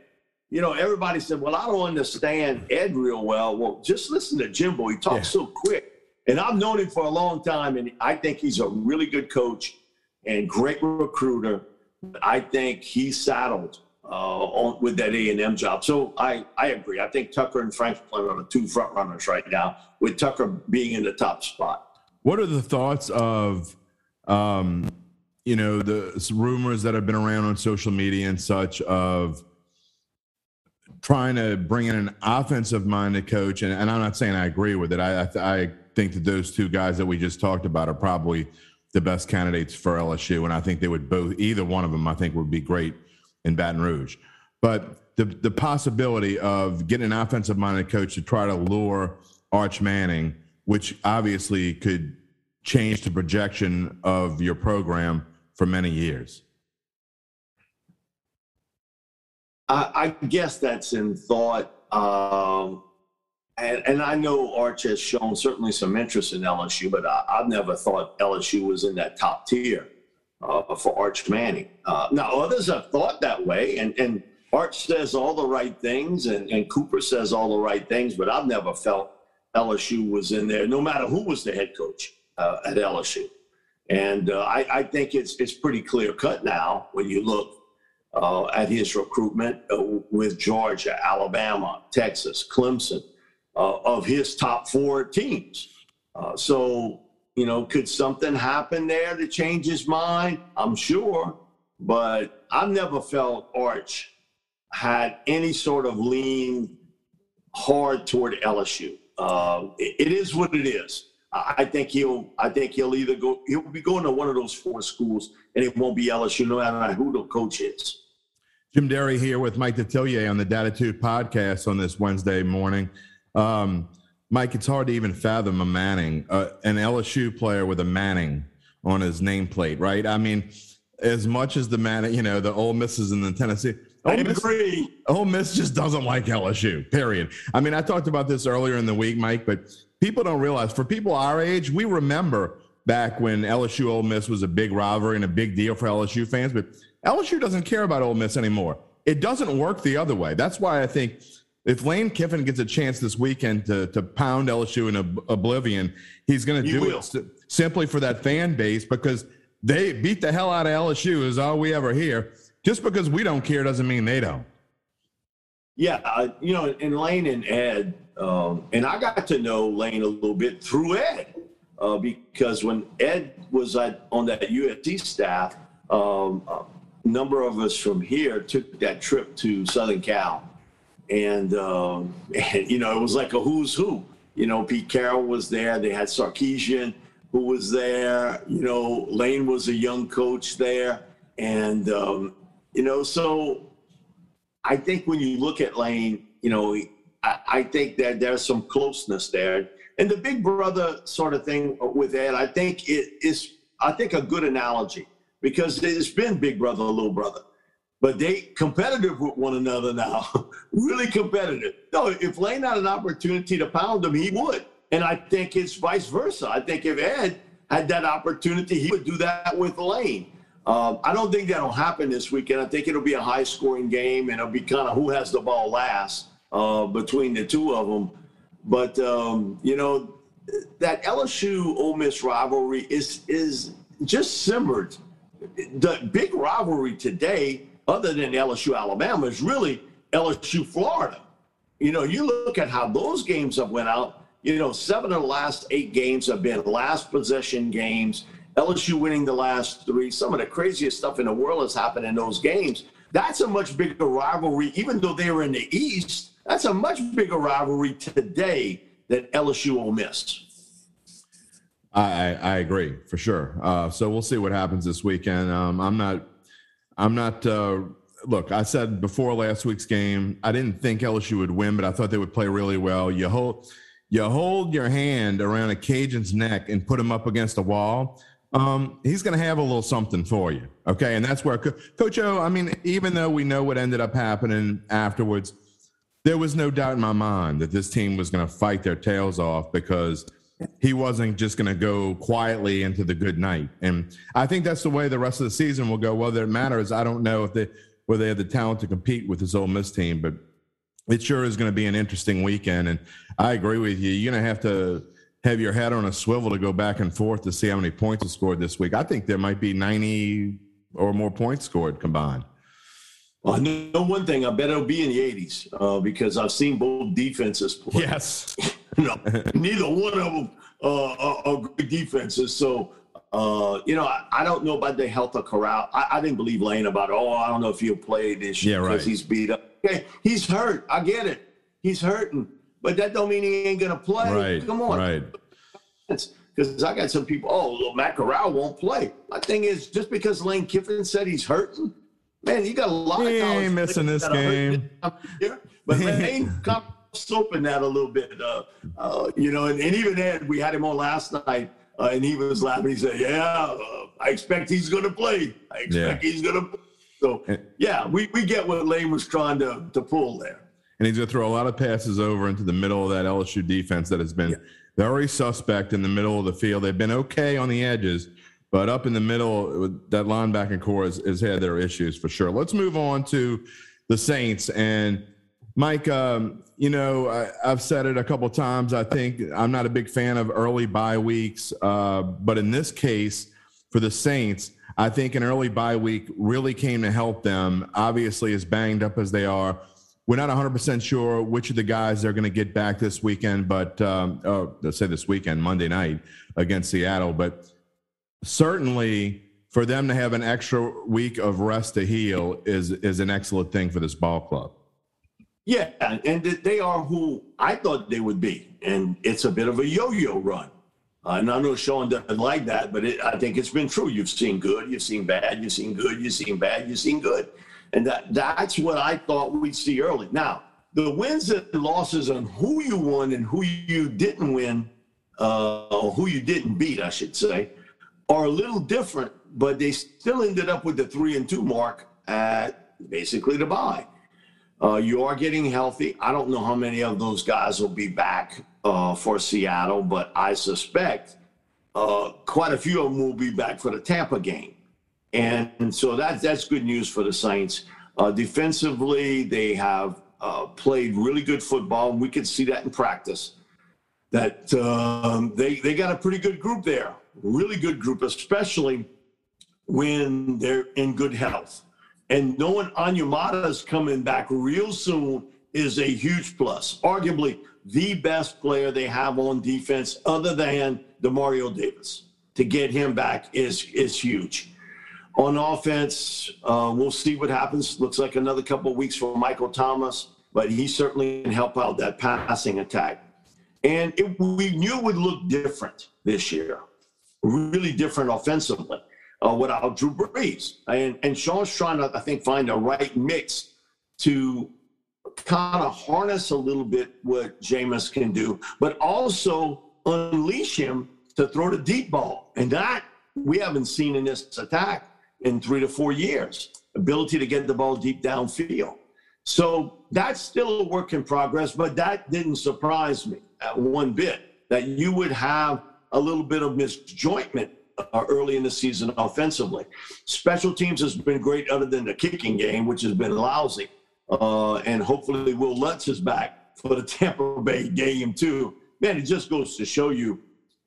[SPEAKER 3] You know, everybody said, "Well, I don't understand Ed real well." Well, just listen to Jimbo. He talks yeah. so quick, and I've known him for a long time, and I think he's a really good coach and great recruiter. I think he's saddled uh, on, with that A and M job. So I, I agree. I think Tucker and Franklin are the two front runners right now, with Tucker being in the top spot.
[SPEAKER 2] What are the thoughts of, um, you know, the rumors that have been around on social media and such of trying to bring in an offensive-minded coach? And, and I'm not saying I agree with it. I, I, I think that those two guys that we just talked about are probably the best candidates for LSU, and I think they would both either one of them I think would be great in Baton Rouge. But the the possibility of getting an offensive minded coach to try to lure Arch Manning, which obviously could change the projection of your program for many years.
[SPEAKER 3] I, I guess that's in thought. Um, and, and I know Arch has shown certainly some interest in LSU, but I, have never thought LSU was in that top tier uh, for Arch Manning. Uh, now, others have thought that way, and, and Arch says all the right things, and, and Cooper says all the right things, but I've never felt LSU was in there, no matter who was the head coach uh, at LSU. And uh, I, I, think it's it's pretty clear cut now when you look uh, at his recruitment uh, with Georgia, Alabama, Texas, Clemson of his top four teams. So, you know, could something happen there to change his mind? I'm sure, but I've never felt Arch had any sort of lean hard toward LSU. Uh, it, it is what it is. I think he'll I think he'll either go he'll be going to one of those four schools, and it won't be LSU, no matter who the coach is.
[SPEAKER 2] Jim Derry here with Mike Detillier on the Dattitude podcast on this Wednesday morning. Um, Mike, it's hard to even fathom a Manning, uh, an LSU player with a Manning on his nameplate, right? I mean, as much as the Manning, you know, the Ole Misses and the Tennessee.
[SPEAKER 3] I
[SPEAKER 2] Ole Miss,
[SPEAKER 3] agree.
[SPEAKER 2] Ole Miss just doesn't like LSU, period. I mean, I talked about this earlier in the week, Mike, but people don't realize for people our age, we remember back when LSU Ole Miss was a big rivalry and a big deal for LSU fans, but LSU doesn't care about Ole Miss anymore. It doesn't work the other way. That's why I think if Lane Kiffin gets a chance this weekend to, to pound LSU in ob- oblivion, he's going to
[SPEAKER 3] He
[SPEAKER 2] do
[SPEAKER 3] will.
[SPEAKER 2] it simply for that fan base because they beat the hell out of LSU is all we ever hear. Just because we don't care doesn't mean they don't.
[SPEAKER 3] Yeah, uh, you know, and Lane and Ed, um, and I got to know Lane a little bit through Ed uh, because when Ed was at, on that USC staff, um, a number of us from here took that trip to Southern Cal, and, um, *laughs* and you know, it was like a who's who. You know, Pete Carroll was there. They had Sarkisian who was there. You know, Lane was a young coach there, and um, you know, so I think when you look at Lane, you know, I, I think that there's some closeness there. And the big brother sort of thing with Ed, I think it is, I think a good analogy because it's been big brother, little brother, but they competitive with one another now, *laughs* really competitive. No, if Lane had an opportunity to pound him, he would. And I think it's vice versa. I think if Ed had that opportunity, he would do that with Lane. Um, I don't think that'll happen this weekend. I think it'll be a high scoring game and it'll be kind of who has the ball last uh, between the two of them. But, um, you know, that LSU Ole Miss rivalry is, is just simmered. The big rivalry today, other than LSU Alabama, is really LSU Florida. You know, you look at how those games have went out. You know, seven of the last eight games have been last possession games. LSU winning the last three. Some of the craziest stuff in the world has happened in those games. That's a much bigger rivalry, even though they were in the East. That's a much bigger rivalry today than LSU Ole Miss.
[SPEAKER 2] I, I, I agree for sure. Uh, so we'll see what happens this weekend. Um, I'm not, I'm not. Uh, look, I said before last week's game, I didn't think LSU would win, but I thought they would play really well. You hold, you hold your hand around a Cajun's neck and put him up against a wall. Um, he's going to have a little something for you, okay? And that's where Co- Coach O. I mean, even though we know what ended up happening afterwards, there was no doubt in my mind that this team was going to fight their tails off because he wasn't just going to go quietly into the good night. And I think that's the way the rest of the season will go. Whether it matters, I don't know if they whether they have the talent to compete with this Ole Miss team, but it sure is going to be an interesting weekend. And I agree with you. You're going to have to have your head on a swivel to go back and forth to see how many points are scored this week. I think there might be 90 or more points scored combined.
[SPEAKER 3] Well, I know one thing. I bet it'll be in the 80s uh, because I've seen both defenses play.
[SPEAKER 2] Yes.
[SPEAKER 3] No, neither one of them uh, are, are great defenses. So, uh, you know, I, I, don't know about the health of Corral. I, I, didn't believe Lane about, oh, I don't know if he'll play this year because
[SPEAKER 2] right.
[SPEAKER 3] he's beat up. Okay, he's hurt. I get it. He's hurting. But that don't mean he ain't going to play.
[SPEAKER 2] Right.
[SPEAKER 3] Come on.
[SPEAKER 2] Right.
[SPEAKER 3] Because I got some people, oh, Matt Corral won't play. My thing is, just because Lane Kiffin said he's hurting, man, you got a lot
[SPEAKER 2] He
[SPEAKER 3] of
[SPEAKER 2] ain't missing this
[SPEAKER 3] that are hurting
[SPEAKER 2] game.
[SPEAKER 3] this time of year. But Lane *laughs* soaping that a little bit, uh, uh, you know, and, and even Ed, we had him on last night, uh, and he was laughing. He said, yeah, uh, I expect he's going to play. I expect he's going to play. So, yeah, we, we get what Lane was trying to, to pull there.
[SPEAKER 2] and he's going to throw a lot of passes over into the middle of that LSU defense that has been very suspect in the middle of the field. They've been okay on the edges, but up in the middle, that linebacking core has, has had their issues for sure. Let's move on to the Saints and Mike. Um, you know, I, I've said it a couple times. I think I'm not a big fan of early bye weeks, uh, but in this case, for the Saints, I think an early bye week really came to help them. Obviously, as banged up as they are, we're not 100% sure which of the guys they're going to get back this weekend, but um, oh, let's say this weekend, Monday night against Seattle. But certainly for them to have an extra week of rest to heal is is an excellent thing for this ball club.
[SPEAKER 3] Yeah, and they are who I thought they would be. And it's a bit of a yo yo run. Uh, and I know Sean doesn't like that, but it, I think it's been true. You've seen good, you've seen bad, you've seen good, you've seen bad, you've seen good. And that, that's what I thought we'd see early. Now, the wins and losses on who you won and who you didn't win, uh, who you didn't beat, I should say, are a little different, but they still ended up with the three and two mark at basically the bye. Uh, you are getting healthy. I don't know how many of those guys will be back uh, for Seattle, but I suspect uh, quite a few of them will be back for the Tampa game. And, and so that, that's good news for the Saints. Uh, defensively, they have uh, played really good football, we could see that in practice. That um, they, they got a pretty good group there, really good group, especially when they're in good health. And knowing Onyemata is coming back real soon is a huge plus. Arguably the best player they have on defense, other than Demario Davis. To get him back is is huge. On offense, uh, we'll see what happens. Looks like another couple of weeks for Michael Thomas, but he certainly can help out that passing attack. And it, we knew it would look different this year, really different offensively uh, without Drew Brees. And, and Sean's trying to, I think, find the right mix to kind of harness a little bit what Jameis can do, but also unleash him to throw the deep ball. And that we haven't seen in this attack in three to four years. Ability to get the ball deep downfield. So that's still a work in progress, but that didn't surprise me at one bit that you would have a little bit of misjointment uh, early in the season offensively. Special teams has been great, other than the kicking game, which has been lousy. Uh, and hopefully, Will Lutz is back for the *laughs* Tampa Bay game too. Man, it just goes to show you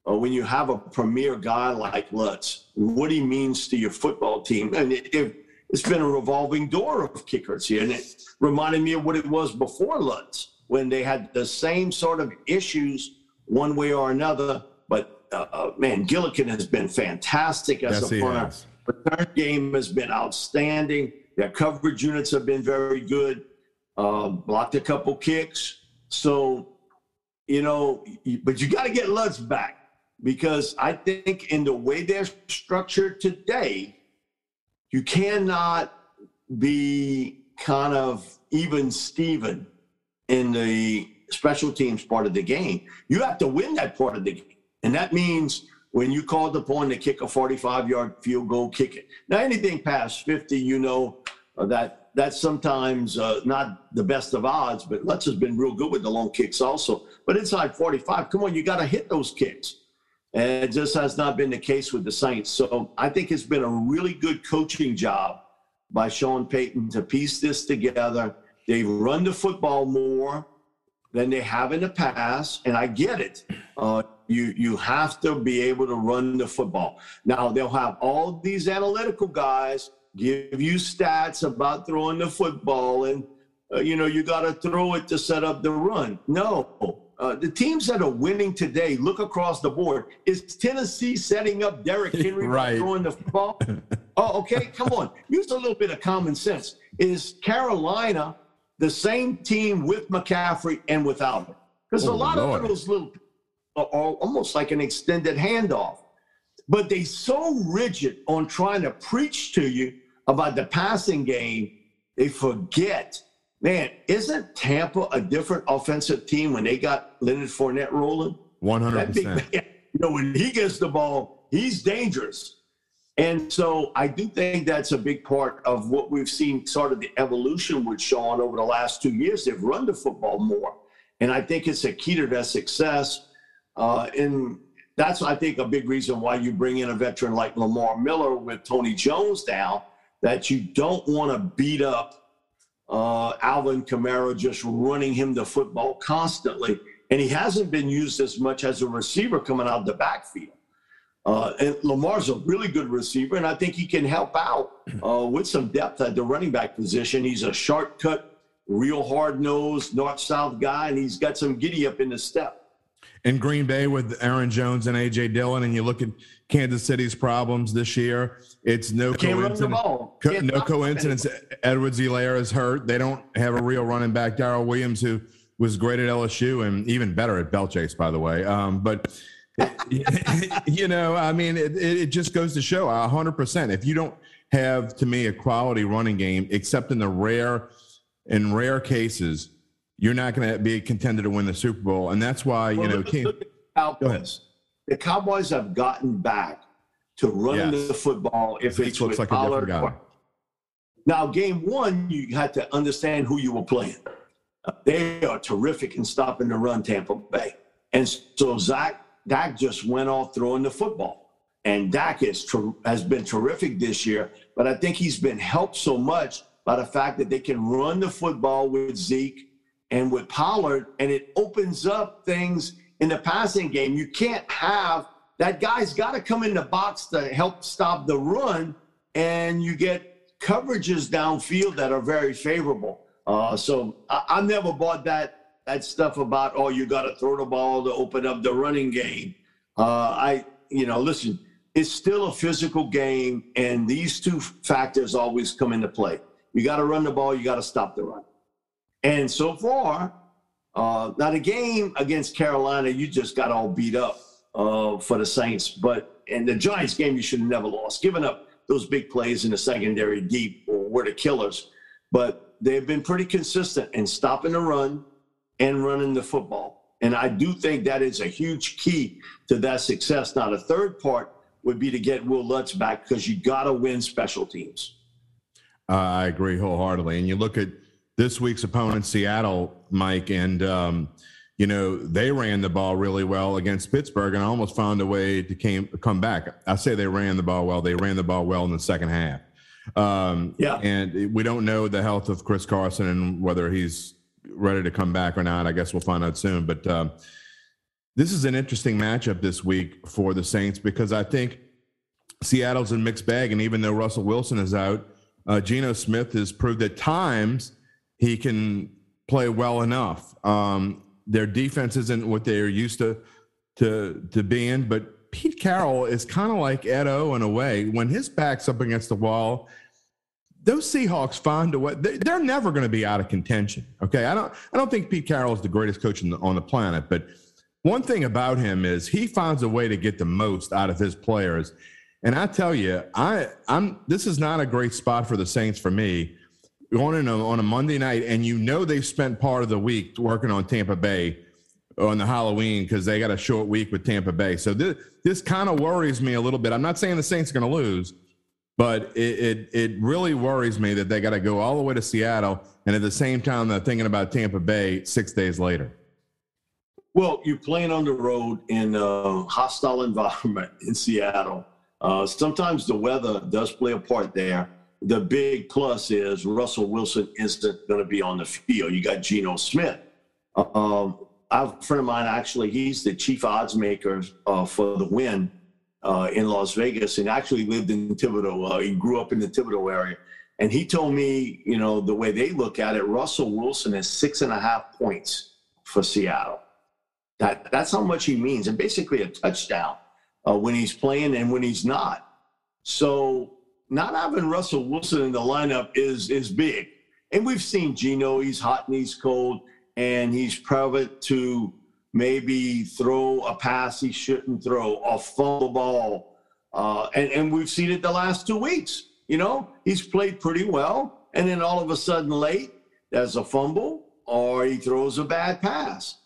[SPEAKER 3] uh, when you have a premier guy like Lutz, what he means to your football team. And it, it, it's been a revolving door of kickers here, and it reminded me of what it was before Lutz when they had the same sort of issues one way or another. Uh, man, Gillikin has been fantastic as yes, a punter. Return game has been outstanding. Their coverage units have been very good. Uh, blocked a couple kicks. So, you know, but you got to get Lutz back because I think in the way they're structured today, you cannot be kind of even Steven in the special teams part of the game. You have to win that part of the game. And that means when you called upon to kick a 45 yard field goal, kick it. Now, anything past 50, you know uh, that that's sometimes uh, not the best of odds, but Lutz has been real good with the long kicks also. But inside 45, come on, you got to hit those kicks. And it just has not been the case with the Saints. So I think it's been a really good coaching job by Sean Payton to piece this together. They've run the football more than they have in the past, and I get it. Uh, you you have to be able to run the football. Now they'll have all these analytical guys give you stats about throwing the football, and uh, you know you got to throw it to set up the run. No, uh, the teams that are winning today, look across the board. Is Tennessee setting up Derrick *laughs* Henry right. throwing the football? *laughs* oh, okay, come on. Use a little bit of common sense. Is Carolina the same team with McCaffrey and without him? Because oh, a lot Lord. of those little are almost like an extended handoff. But they so rigid on trying to preach to you about the passing game, they forget. Man, isn't Tampa a different offensive team when they got Leonard Fournette rolling?
[SPEAKER 2] One hundred percent.
[SPEAKER 3] You know, when he gets the ball, he's dangerous. And so I do think that's a big part of what we've seen sort of the evolution with Sean over the last two years. They've run the football more. And I think it's a key to their success. Uh, and that's, I think, a big reason why you bring in a veteran like Lamar Miller with Tony Jones down, that you don't want to beat up uh, Alvin Kamara just running him the football constantly. And he hasn't been used as much as a receiver coming out of the backfield. Uh, and Lamar's a really good receiver, and I think he can help out *clears throat* uh, with some depth at the running back position. He's a sharp cut, real hard nosed, north south guy, and he's got some giddy up in the step
[SPEAKER 2] in Green Bay with Aaron Jones and AJ Dillon, and you look at Kansas City's problems this year, it's no coincidence. Co- no coincidence. Edwards-Helaire is hurt. They don't have a real running back. Darrel Williams, who was great at LSU and even better at Belle Chasse, by the way. Um, but *laughs* you know, I mean, it, it just goes to show 100%. If you don't have, to me, a quality running game, except in the rare, in rare cases, you're not going to be a contender to win the Super Bowl. And that's why, you know, King,
[SPEAKER 3] Cowboys. The Cowboys have gotten back to running yes. the football if Zeke it's looks with like Pollard. Or, now, game one, you had to understand who you were playing. They are terrific in stopping the run, Tampa Bay. And so Zach Dak just went off throwing the football. And Dak is ter- has been terrific this year, but I think he's been helped so much by the fact that they can run the football with Zeke and with Pollard, and it opens up things in the passing game. You can't have that guy's got to come in the box to help stop the run, and you get coverages downfield that are very favorable. Uh, so I, I never bought that that stuff about oh you got to throw the ball to open up the running game. Uh, I you know listen, it's still a physical game, and these two factors always come into play. You got to run the ball, you got to stop the run. And so far, uh, now the game against Carolina, you just got all beat up uh, for the Saints, but in the Giants game, you should have never lost. Giving up those big plays in the secondary deep were the killers, but they've been pretty consistent in stopping the run and running the football. And I do think that is a huge key to that success. Now, the third part would be to get Will Lutz back because you got to win special teams.
[SPEAKER 2] Uh, I agree wholeheartedly. And you look at this week's opponent, Seattle, Mike, and um, you know they ran the ball really well against Pittsburgh, and I almost found a way to came, come back. I say they ran the ball well. They ran the ball well in the second half. Um, yeah, and we don't know the health of Chris Carson and whether he's ready to come back or not. I guess we'll find out soon. But uh, this is an interesting matchup this week for the Saints because I think Seattle's a mixed bag. And even though Russell Wilson is out, uh, Geno Smith has proved at times he can play well enough. Um, their defense isn't what they're used to to to being, but Pete Carroll is kind of like Ed O in a way. When his back's up against the wall, those Seahawks find a way. They're never going to be out of contention. Okay, I don't. I don't think Pete Carroll is the greatest coach the, on the planet, but one thing about him is he finds a way to get the most out of his players. And I tell you, I I'm this is not a great spot for the Saints for me. Going in a, on a Monday night, and you know they've spent part of the week working on Tampa Bay on the Halloween because they got a short week with Tampa Bay. So this this kind of worries me a little bit. I'm not saying the Saints are going to lose, but it, it, it really worries me that they got to go all the way to Seattle, and at the same time they're thinking about Tampa Bay six days later.
[SPEAKER 3] Well, you're playing on the road in a hostile environment in Seattle. Uh, sometimes the weather does play a part there. The big plus is Russell Wilson isn't going to be on the field. You got Geno Smith. Um, I have a friend of mine, actually, he's the chief odds maker uh, for the Wynn uh, in Las Vegas and actually lived in Thibodaux. Uh, he grew up in the Thibodaux area. And he told me, you know, the way they look at it, Russell Wilson is six and a half points for Seattle. That, that's how much he means, and basically a touchdown uh, when he's playing and when he's not. So not having Russell Wilson in the lineup is is big. And we've seen Geno, he's hot and he's cold, and he's private to maybe throw a pass he shouldn't throw, or fumble ball. Uh, and, and we've seen it the last two weeks. You know, he's played pretty well. And then all of a sudden, late, there's a fumble or he throws a bad pass.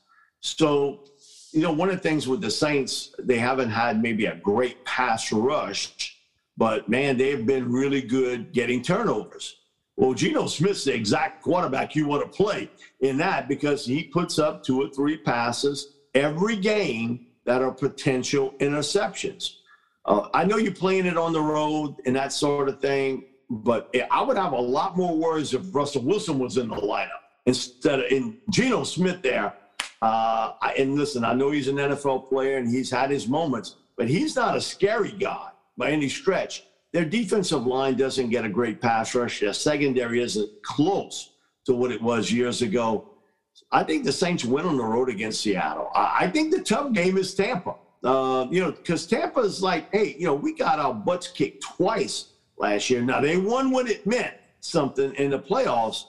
[SPEAKER 3] So, you know, one of the things with the Saints, they haven't had maybe a great pass rush, but man, they've been really good getting turnovers. Well, Geno Smith's the exact quarterback you want to play in that because he puts up two or three passes every game that are potential interceptions. Uh, I know you're playing it on the road and that sort of thing, but I would have a lot more worries if Russell Wilson was in the lineup instead of in Geno Smith there. Uh, and listen, I know he's an NFL player and he's had his moments, but he's not a scary guy by any stretch. Their defensive line doesn't get a great pass rush. Their secondary isn't close to what it was years ago. I think the Saints win on the road against Seattle. I think the tough game is Tampa. Uh, you know, because Tampa is like, hey, you know, we got our butts kicked twice last year. Now they won when it meant something in the playoffs,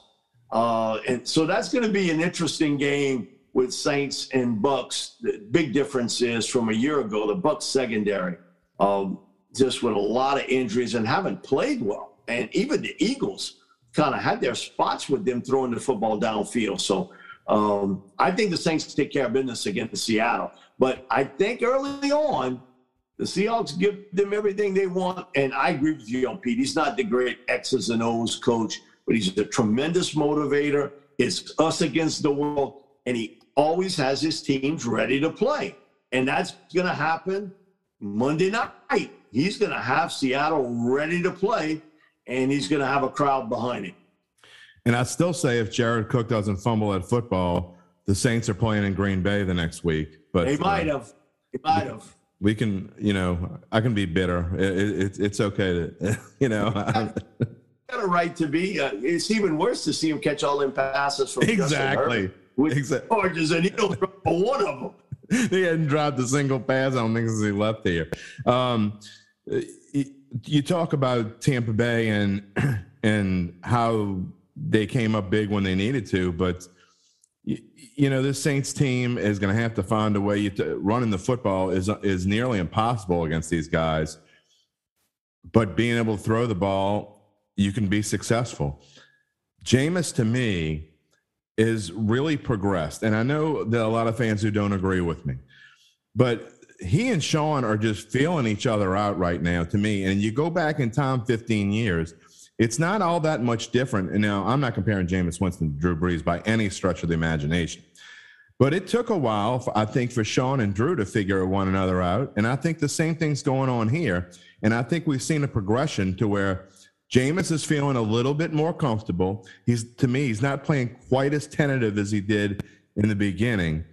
[SPEAKER 3] uh, and so that's going to be an interesting game with Saints and Bucks. The big difference is from a year ago, the Bucks secondary, um, just with a lot of injuries and haven't played well. And even the Eagles kind of had their spots with them throwing the football downfield. So um, I think the Saints take care of business against Seattle. But I think early on, the Seahawks give them everything they want. And I agree with you on Pete. He's not the great X's and O's coach, but he's a tremendous motivator. It's us against the world. And he always has his teams ready to play. And that's going to happen Monday night. He's going to have Seattle ready to play, and he's going to have a crowd behind him.
[SPEAKER 2] And I still say if Jared Cook doesn't fumble at football, the Saints are playing in Green Bay the next week. But
[SPEAKER 3] they might uh, have. They might have.
[SPEAKER 2] We can, you know, I can be bitter. It, it, it's okay to, *laughs* you know. *laughs*
[SPEAKER 3] got a right to be. Uh, it's even worse to see him catch all them passes from
[SPEAKER 2] exactly
[SPEAKER 3] with exactly. Chargers, and he don't throw one of them. *laughs*
[SPEAKER 2] he hadn't dropped a single pass. I don't think since he left here. Um, you talk about Tampa Bay and *clears throat* and how they came up big when they needed to, but you, you know this Saints team is going to have to find a way to running the football is is nearly impossible against these guys. But being able to throw the ball, you can be successful. Jameis, to me, is really progressed. And I know that a lot of fans who don't agree with me, but he and Sean are just feeling each other out right now to me. And you go back in time 15 years, it's not all that much different. And now I'm not comparing Jameis Winston to Drew Brees by any stretch of the imagination. But it took a while, for, I think, for Sean and Drew to figure one another out. And I think the same thing's going on here. And I think we've seen a progression to where Jameis is feeling a little bit more comfortable. He's to me, he's not playing quite as tentative as he did in the beginning.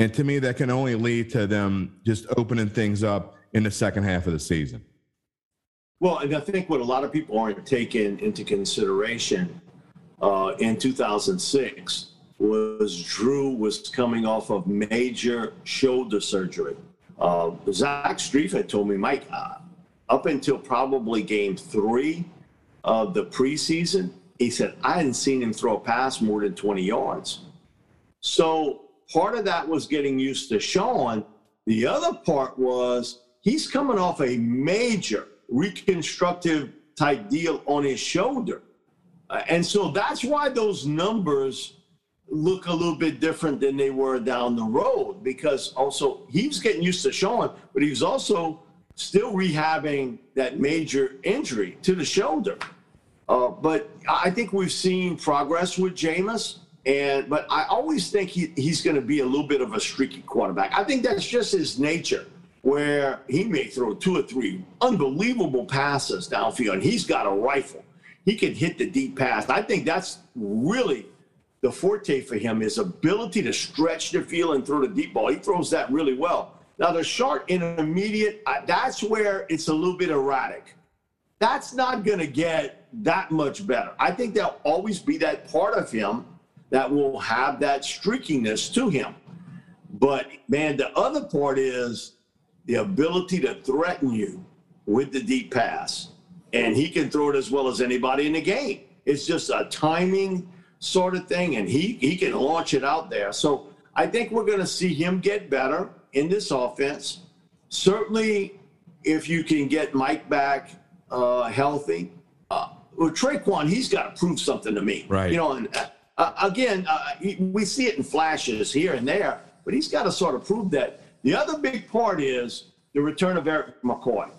[SPEAKER 2] And to me, that can only lead to them just opening things up in the second half of the season.
[SPEAKER 3] Well, and I think what a lot of people aren't taking into consideration uh, in 2006 was Drew was coming off of major shoulder surgery. Uh, Zach Strief had told me, Mike, uh, up until probably game three, of the preseason, he said, I hadn't seen him throw a pass more than 20 yards. So part of that was getting used to Sean. The other part was he's coming off a major reconstructive type deal on his shoulder. Uh, and so that's why those numbers look a little bit different than they were down the road because also he was getting used to Sean, but he was also still rehabbing that major injury to the shoulder. Uh, but I think we've seen progress with Jameis. And but I always think he, he's going to be a little bit of a streaky quarterback. I think that's just his nature, where he may throw two or three unbelievable passes downfield, and he's got a rifle. He can hit the deep pass. I think that's really the forte for him, his ability to stretch the field and throw the deep ball. He throws that really well. Now, the short intermediate, that's where it's a little bit erratic. That's not going to get that much better. I think there'll always be that part of him that will have that streakiness to him. But man, the other part is the ability to threaten you with the deep pass. And he can throw it as well as anybody in the game. It's just a timing sort of thing, and he, he can launch it out there. So I think we're going to see him get better in this offense. Certainly, if you can get Mike back uh, healthy, uh, well, Tre'Quan, he's got to prove something to me.
[SPEAKER 2] Right.
[SPEAKER 3] You know, and uh, again, uh, we see it in flashes here and there, but he's got to sort of prove that. The other big part is the return of Eric McCoy.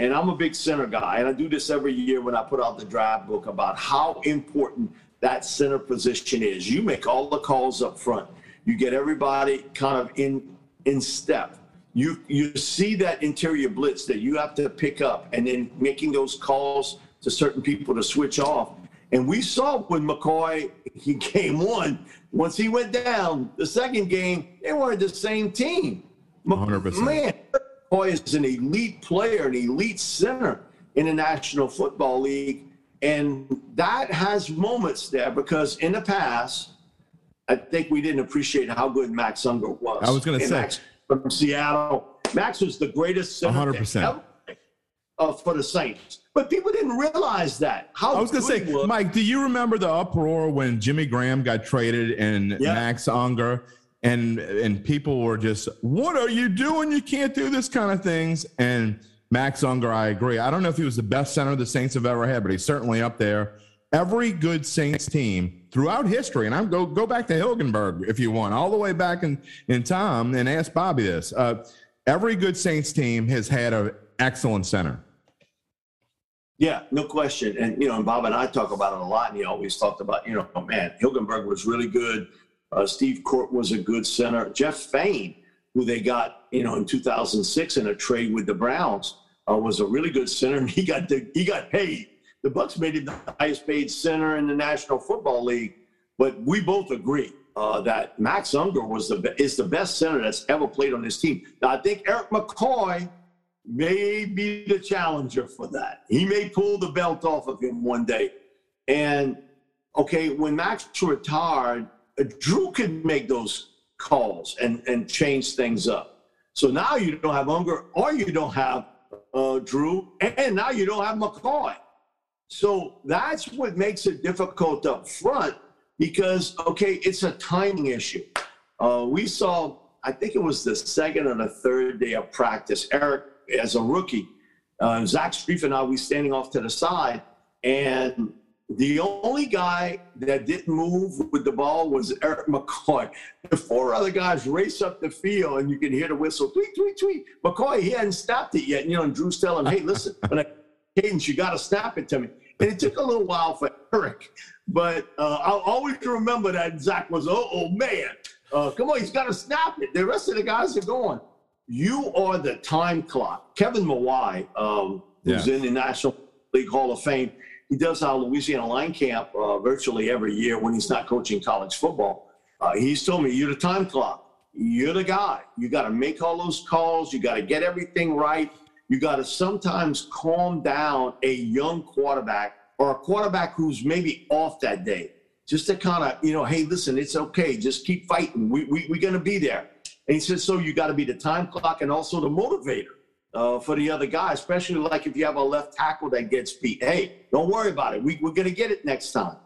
[SPEAKER 3] And I'm a big center guy, and I do this every year when I put out the draft book about how important that center position is. You make all the calls up front. You get everybody kind of in in step. You you see that interior blitz that you have to pick up, and then making those calls to certain people to switch off. And we saw when McCoy he *laughs* game one. Once he went down, the second game they weren't the same team.
[SPEAKER 2] 100%.
[SPEAKER 3] Man, McCoy is an elite player, an elite center in the National Football League, and that has moments there because in the past I think we didn't appreciate how good Max Unger was.
[SPEAKER 2] I was going to say
[SPEAKER 3] Max from Seattle. Max was the greatest center 100%. Ever, uh, for the Saints, but people didn't realize that. How
[SPEAKER 2] I was going to say, was. Mike, do you remember the uproar when Jimmy Graham got traded and yep. Max Unger? and and people were just, "What are you doing? You can't do this kind of things." And Max Unger, I agree. I don't know if he was the best center the Saints have ever had, but he's certainly up there. Every good Saints team throughout history, and I'm go go back to Hilgenberg if you want, all the way back in in time, and ask Bobby this. Uh, every good Saints team has had an excellent center.
[SPEAKER 3] Yeah, no question. And, you know, and Bob and I talk about it a lot, and he always talked about, you know, man, Hilgenberg was really good. Uh, Steve Korte was a good center. Jeff Faine, who they got, you know, in 2006 in a trade with the Browns, uh, was a really good center, and he got the, he got paid. The Bucks made him the highest paid center in the National Football League, but we both agree uh, that Max Unger was the is the best center that's ever played on this team. Now I think Eric McCoy may be the challenger for that. He may pull the belt off of him one day. And okay, when Max retired, uh, Drew could make those calls and, and change things up. So now you don't have Unger or you don't have uh, Drew, and now you don't have McCoy. So that's what makes it difficult up front because, okay, it's a timing issue. Uh, we saw, I think it was the second or the third day of practice, Eric as a rookie. Uh, Zach Strief and I, we standing off to the side, and the only guy that didn't move with the ball was Eric McCoy. The four other guys race up the field, and you can hear the whistle, tweet, tweet, tweet. McCoy, he hadn't stopped it yet. And, You know, and Drew's telling him, hey, listen, when I *laughs* cadence, you got to snap it to me. And it took a little while for Eric, but uh, I'll always remember that Zach was, oh, oh man, uh, come on, he's got to snap it. The rest of the guys are going you are the time clock. Kevin Mawae, um, who's yeah. in the National League Hall of Fame, he does our Louisiana line camp uh, virtually every year when he's not coaching college football. Uh, he's told me, You're the time clock. You're the guy. You got to make all those calls. You got to get everything right. You got to sometimes calm down a young quarterback or a quarterback who's maybe off that day, just to kind of, you know, hey, listen, it's okay. Just keep fighting. We, we, we're going to be there. And he says, so you got to be the time clock and also the motivator uh, for the other guy, especially like if you have a left tackle that gets beat. Hey, don't worry about it. We, we're going to get it next time.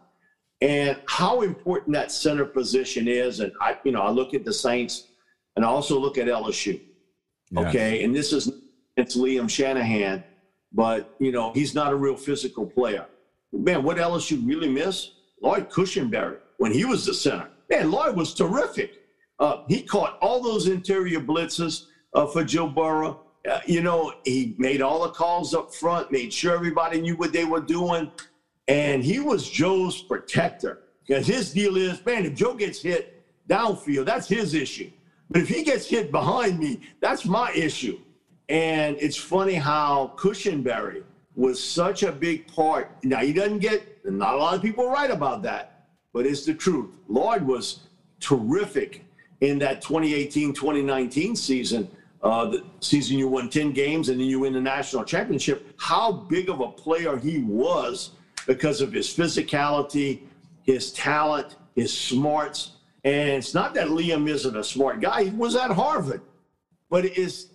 [SPEAKER 3] And how important that center position is. And I, you know, I look at the Saints and I also look at LSU. Yes. Okay. And this is, it's Liam Shanahan, but, you know, he's not a real physical player. Man, what LSU really miss? Lloyd Cushenberry when he was the center. Man, Lloyd was terrific. Uh, he caught all those interior blitzes uh, for Joe Burrow. Uh, you know, he made all the calls up front, made sure everybody knew what they were doing. And he was Joe's protector because his deal is, man, if Joe gets hit downfield, that's his issue. But if he gets hit behind me, that's my issue. And it's funny how Cushenberry was such a big part. Now, he doesn't get, not a lot of people write about that, but it's the truth. Lloyd was terrific in that 2018 2019 season, uh, the season you won 10 games and then you win the national championship, how big of a player he was because of his physicality, his talent, his smarts. And it's not that Liam isn't a smart guy, he was at Harvard. But it is,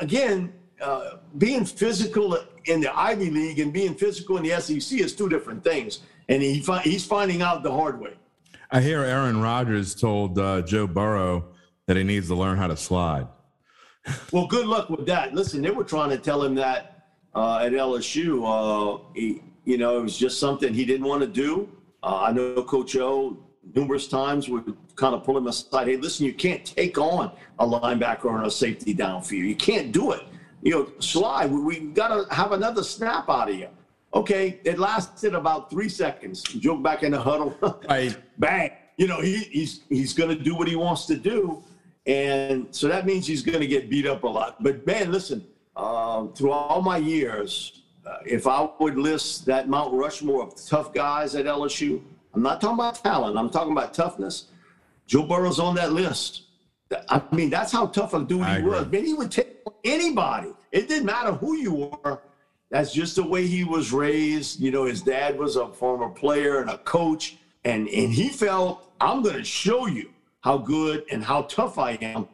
[SPEAKER 3] again, uh, being physical in the Ivy League and being physical in the SEC is two different things. And he fi- he's finding out the hard way.
[SPEAKER 2] I hear Aaron Rodgers told uh, Joe Burrow that he needs to learn how to slide.
[SPEAKER 3] well, good luck with that. Listen, they were trying to tell him that uh, at LSU. Uh, he, you know, it was just something he didn't want to do. Uh, I know Coach O numerous times would kind of pull him aside. Hey, listen, you can't take on a linebacker or a safety downfield. You can't do it. You know, slide. We, we got to have another snap out of you. Okay, it lasted about three seconds. Joke back in the huddle. *laughs* right. Bang. You know, he, he's he's going to do what he wants to do, and so that means he's going to get beat up a lot. But man, listen, um, through all my years, uh, if I would list that Mount Rushmore of tough guys at LSU, I'm not talking about talent. I'm talking about toughness. Joe Burrow's on that list. I mean, that's how tough a dude he was. Man, he would take anybody. It didn't matter who you were that's just the way he was raised. You know, his dad was a former player and a coach, and, and he felt, I'm going to show you how good and how tough I am.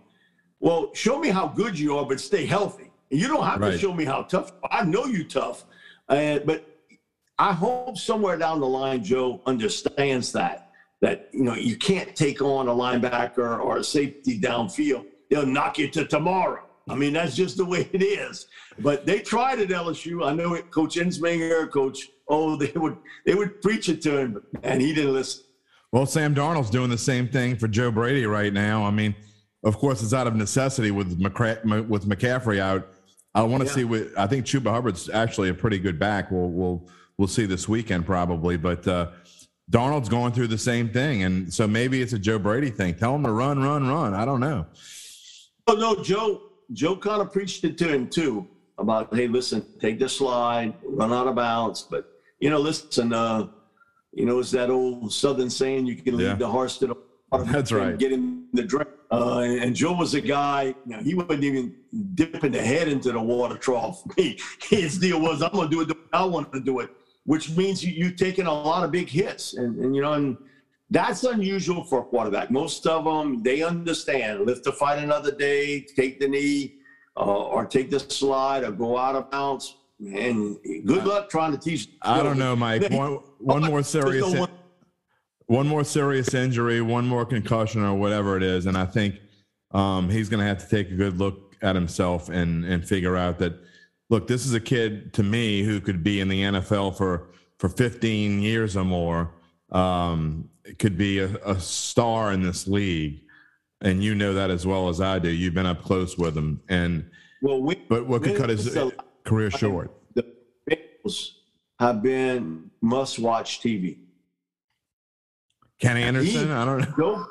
[SPEAKER 3] Well, show me how good you are, but stay healthy. You don't have right. to show me how tough. I know you tough, uh, but I hope somewhere down the line, Joe understands that. that you know you can't take on a linebacker or a safety downfield. They'll knock you to tomorrow. I mean, that's just the way it is. But they tried at LSU. I know it, Coach Ensminger, Coach Oh, they would they would preach it to him, and he didn't listen.
[SPEAKER 2] Well, Sam Darnold's doing the same thing for Joe Brady right now. I mean, of course, it's out of necessity with McCra- with McCaffrey out. I want to yeah. see what I think. Chuba Hubbard's actually a pretty good back. We'll we'll we'll see this weekend probably, but. Uh, Darnold's going through the same thing, and so maybe it's a Joe Brady thing. Tell him to run, run, run. I don't know.
[SPEAKER 3] Oh no, Joe. Joe kind of preached it to him too about, hey, listen, take the slide, run out of bounds. But you know, listen, uh, you know, it's that old Southern saying, you can lead yeah. the horse to the
[SPEAKER 2] water. That's right.
[SPEAKER 3] Get in the drink. Uh, and Joe was a guy, you know, he wouldn't even dip the head into the water trough. *laughs* He, his deal was, I'm going to do it the way I want to do it, which means you, you've taken a lot of big hits. And, and, you know, and that's unusual for a quarterback. Most of them, they understand live to fight another day, take the knee, uh, or take the slide, or go out of bounds. And good luck trying to teach.
[SPEAKER 2] I don't know, Mike. One, one more *laughs* serious, one more serious injury, one more concussion, or whatever it is, and I think um, he's going to have to take a good look at himself and and figure out that look, this is a kid to me who could be in the NFL for for 15 years or more. Um, could be a, a star in this league and you know that as well as I do. You've been up close with him, and well, we, but what could cut his career short?
[SPEAKER 3] The Bengals have been must-watch TV.
[SPEAKER 2] Ken Anderson, he, I don't know.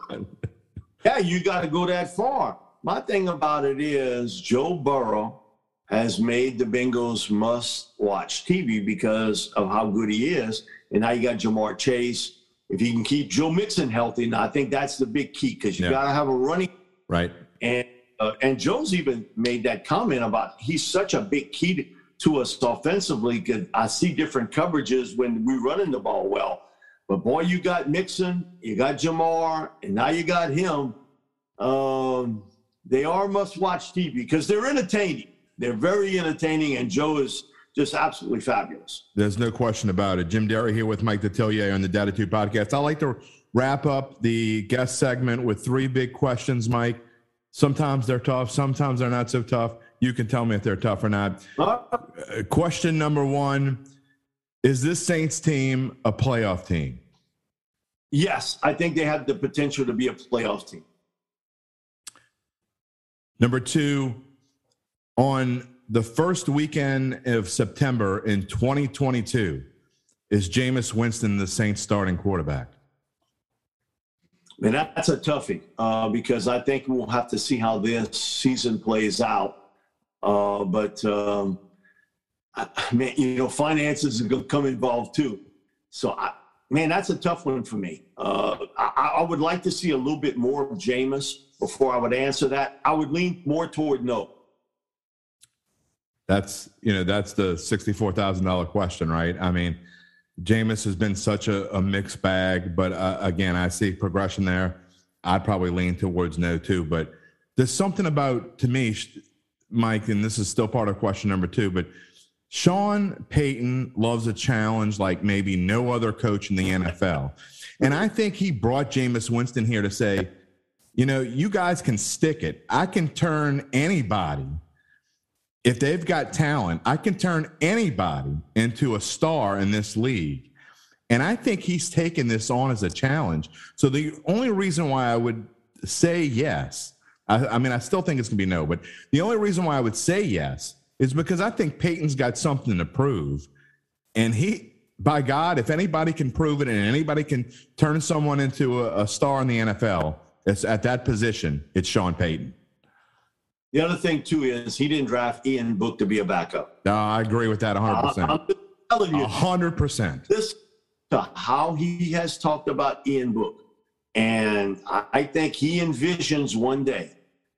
[SPEAKER 2] *laughs*
[SPEAKER 3] yeah, you got to go that far. My thing about it is Joe Burrow has made the Bengals must-watch TV because of how good he is, and now you got Ja'Marr Chase if he can keep Joe Mixon healthy, and I think that's the big key because you yeah. got to have a running
[SPEAKER 2] right.
[SPEAKER 3] And uh, and Joe's even made that comment about he's such a big key to, to us offensively because I see different coverages when we're running the ball well. But boy, you got Mixon, you got Ja'Marr, and now you got him. Um, they are must-watch TV because they're entertaining. They're very entertaining, and Joe is just absolutely fabulous.
[SPEAKER 2] There's no question about it. Jim Derry here with Mike Detillier on the Dattitude podcast. I like to wrap up the guest segment with three big questions, Mike. Sometimes they're tough, sometimes they're not so tough. You can tell me if they're tough or not. Uh, question number one Is this Saints team a playoff team?
[SPEAKER 3] Yes, I think they have the potential to be a playoff team.
[SPEAKER 2] Number two, on the first weekend of September in 2022 is Jameis Winston the Saints starting quarterback?
[SPEAKER 3] Man, that's a toughie uh, because I think we'll have to see how this season plays out. Uh, but um, I, man, you know, finances are going to come involved too. So, I, man, that's a tough one for me. Uh, I, I, would like to see a little bit more of Jameis before I would answer that. I would lean more toward no.
[SPEAKER 2] That's you know that's the sixty four thousand dollar question, right? I mean, Jameis has been such a, a mixed bag, but uh, again, I see progression there. I'd probably lean towards no too, but there's something about to me, Mike, and this is still part of question number two, but Sean Payton loves a challenge like maybe no other coach in the NFL. And I think he brought Jameis Winston here to say, you know, you guys can stick it. I can turn anybody if they've got talent, I can turn anybody into a star in this league. And I think he's taken this on as a challenge. So the only reason why I would say yes, I, I mean, I still think it's going to be no, but the only reason why I would say yes is because I think Payton's got something to prove. And he, by God, if anybody can prove it and anybody can turn someone into a, a star in the NFL, it's at that position, it's Sean Payton.
[SPEAKER 3] The other thing too is he didn't draft Ian Book to be a backup.
[SPEAKER 2] No, I agree with that 100. percent I'm telling you, 100. percent
[SPEAKER 3] This to how he has talked about Ian Book, and I think he envisions one day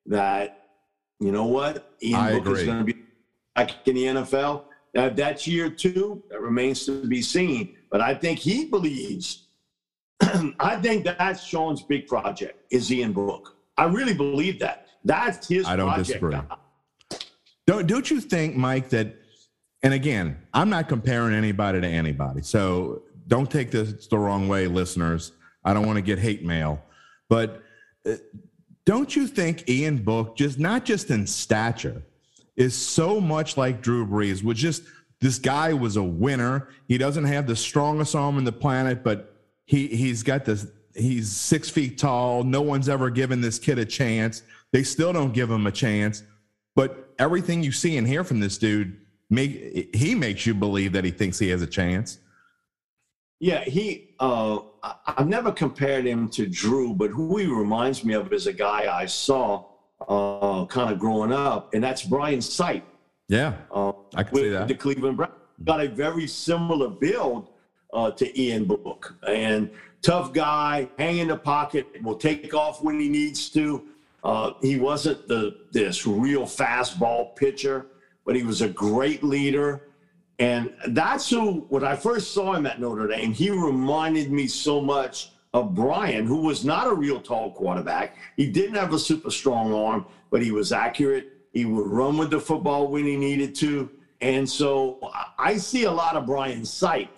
[SPEAKER 3] that you know what Ian I Book agree. is going to be back in the NFL. Now, that's year two. That remains to be seen. But I think he believes. *clears throat* I think that's Sean's big project is Ian Book. I really believe that. That's his. I don't project. disagree.
[SPEAKER 2] Don't don't you think, Mike, that? And again, I'm not comparing anybody to anybody, so don't take this the wrong way, listeners. I don't want to get hate mail, but uh, don't you think Ian Book, just not just in stature, is so much like Drew Brees? Was just this guy was a winner. He doesn't have the strongest arm in the planet, but he he's got this. He's six feet tall. No one's ever given this kid a chance. They still don't give him a chance. But everything you see and hear from this dude, make he makes you believe that he thinks he has a chance.
[SPEAKER 3] Yeah, he. Uh, I've never compared him to Drew, but who he reminds me of is a guy I saw uh, kind of growing up, and that's Brian Sipe.
[SPEAKER 2] Yeah, uh, I can see that.
[SPEAKER 3] The Cleveland Browns got a very similar build uh, to Ian Book, and tough guy, hang in the pocket, will take off when he needs to. Uh, he wasn't the this real fastball pitcher, but he was a great leader. And that's who, when I first saw him at Notre Dame, he reminded me so much of Brian, who was not a real tall quarterback. He didn't have a super strong arm, but he was accurate. He would run with the football when he needed to. And so I see a lot of Brian Sipe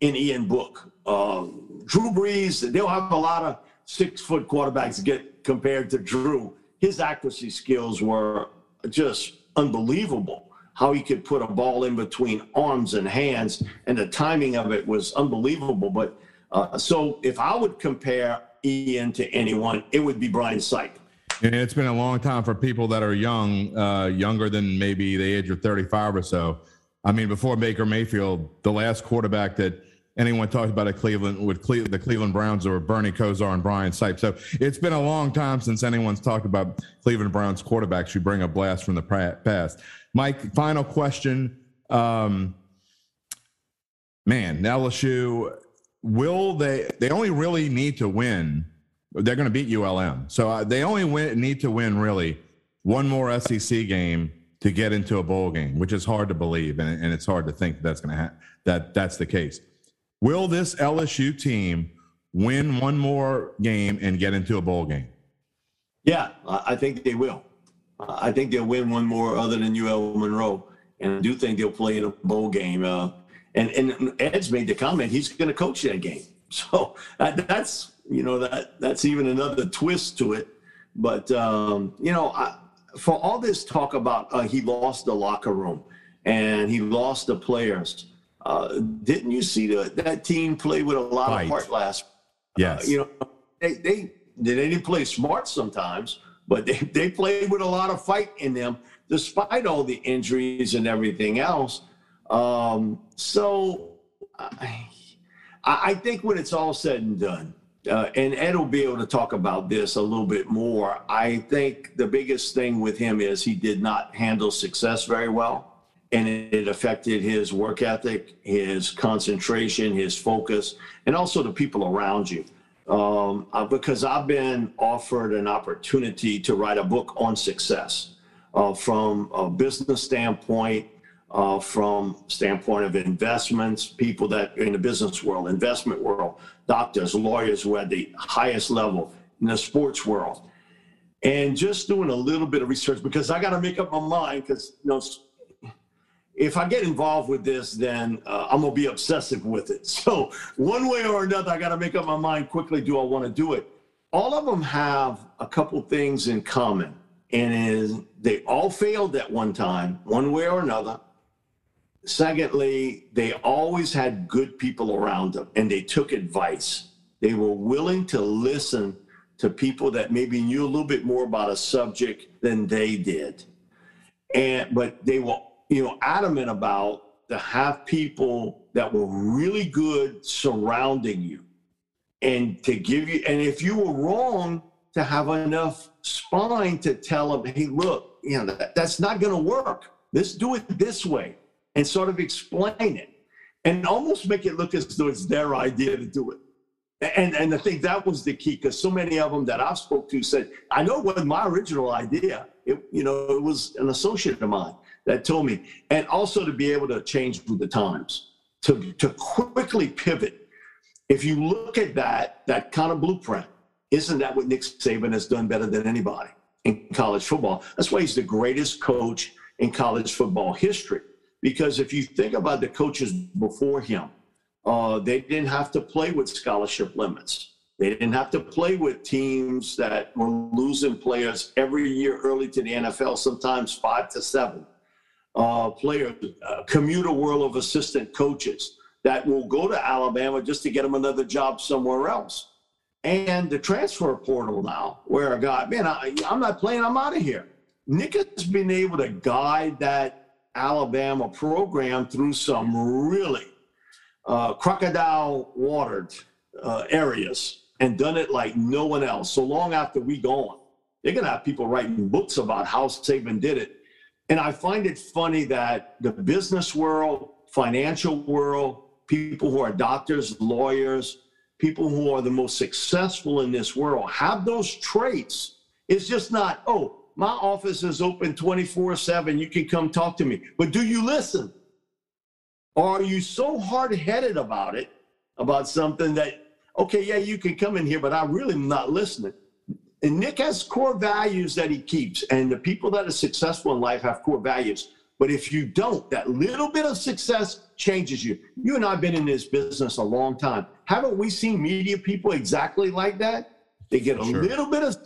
[SPEAKER 3] in Ian Book. Uh, Drew Brees, they'll have a lot of six foot quarterbacks get compared to Drew. His accuracy skills were just unbelievable how he could put a ball in between arms and hands, and the timing of it was unbelievable. But uh, so if I would compare Ian to anyone, it would be Brian Sipe.
[SPEAKER 2] And it's been a long time for people that are young, uh, younger than maybe the age of 35 or so. I mean, before Baker Mayfield, the last quarterback that anyone talked about at Cleveland with Cle- the Cleveland Browns or Bernie Kosar and Brian Sipe. So it's been a long time since anyone's talked about Cleveland Browns quarterbacks You bring a blast from the past. Mike, final question. Um, man, LSU, will they? They only really need to win. They're going to beat ULM, so uh, they only win, need to win really one more SEC game to get into a bowl game, which is hard to believe, and, and it's hard to think that's going to ha- that that's the case. Will this LSU team win one more game and get into a bowl game?
[SPEAKER 3] Yeah, I think they will. I think they'll win one more other than UL Monroe, and I do think they'll play in a bowl game. Uh, and and Ed's made the comment he's going to coach that game, *laughs* so that, that's you know that that's even another twist to it. But um, you know, I, for all this talk about uh, he lost the locker room and he lost the players, uh, didn't you see the, that team play with a lot Fight. of heart last?
[SPEAKER 2] Yes.
[SPEAKER 3] Uh, you know, they they they didn't play smart sometimes but they, they played with a lot of fight in them despite all the injuries and everything else. Um, so I, I think when it's all said and done, uh, and Ed will be able to talk about this a little bit more. I think the biggest thing with him is he did not handle success very well, and it affected his work ethic, his concentration, his focus, and also the people around you um, uh, because I've been offered an opportunity to write a book on success uh, from a business standpoint, uh, from standpoint of investments, people that in the business world, investment world, doctors, lawyers who at the highest level in the sports world. And just doing a little bit of research because I got to make up my mind because you know if I get involved with this, then uh, I'm gonna be obsessive with it. *laughs* So one way or another, I got to make up my mind quickly. Do I want to do it? All of them have a couple things in common, and is they all failed at one time, one way or another. Secondly, they always had good people around them, and they took advice. They were willing to listen to people that maybe knew a little bit more about a subject than they did, and but they were you know, adamant about to have people that were really good surrounding you and to give you, and if you were wrong, to have enough spine to tell them, hey, look, you know, that, that's not going to work. Let's do it this way and sort of explain it and almost make it look as though it's their idea to do it. And, and I think that was the key because so many of them that I've spoke to said, I know it wasn't my original idea. It, you know, it was an associate of mine that told me, and also to be able to change with the times, to, to quickly pivot. If you look at that, that kind of blueprint, isn't that what Nick Saban has done better than anybody in college football? That's why he's the greatest coach in college football history. Because if you think about the coaches before him, Uh, they didn't have to play with scholarship limits. They didn't have to play with teams that were losing players every year early to the NFL, sometimes five to seven uh, players, uh, commuter world of assistant coaches that will go to Alabama just to get them another job somewhere else. And the transfer portal now, where a guy, man, I, I'm not playing, I'm out of here. Nick has been able to guide that Alabama program through some really uh, crocodile watered uh, areas and done it like no one else. So long after we gone, they're going to have people writing books about how Saban did it. And I find it funny that the business world, financial world, people who are doctors, lawyers, people who are the most successful in this world have those traits. It's just not, oh, my office is open 24 7. You can come talk to me. But do you listen? Or are you so hard headed about it, about something that, okay, yeah, you can come in here, but I really am not listening? And Nick has core values that he keeps. And the people that are successful in life have core values. But if you don't, that little bit of success changes you. You and I have been in this business a long time. Haven't we seen media people exactly like that? They get a sure. little bit of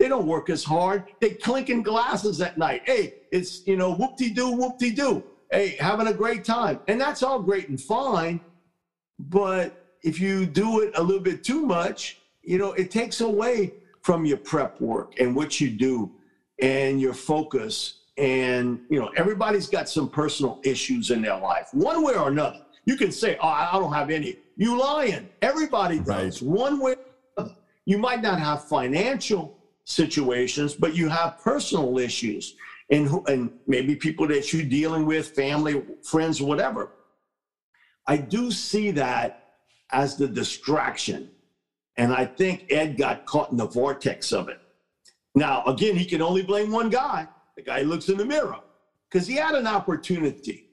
[SPEAKER 3] they don't work as hard. They clinking glasses at night. Hey, it's you know whoop-de-doo, whoop-de-doo. Hey, having a great time. And that's all great and fine. But if you do it a little bit too much, you know, it takes away from your prep work and what you do and your focus. And, you know, everybody's got some personal issues in their life, one way or another. You can say, oh, I don't have any. You lying. Everybody does, right. one way You might not have financial situations, but you have personal issues and, and maybe people that you're dealing with, family, friends, whatever. I do see that as the distraction and I think Ed got caught in the vortex of it. Now, again, he can only blame one guy, the guy looks in the mirror, because he had an opportunity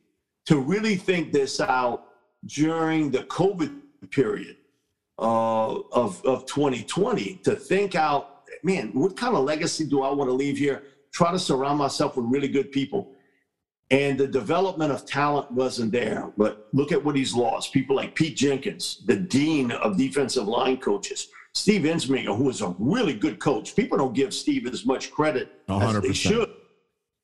[SPEAKER 3] to really think this out during the COVID period uh, of, of 2020, to think out, man, what kind of legacy do I want to leave here? Try to surround myself with really good people and the development of talent wasn't there. But look at what he's lost. People like Pete Jenkins, the dean of defensive line coaches, Steve Ensminger, who is a really good coach. People don't give Steve as much credit 100%. as they should.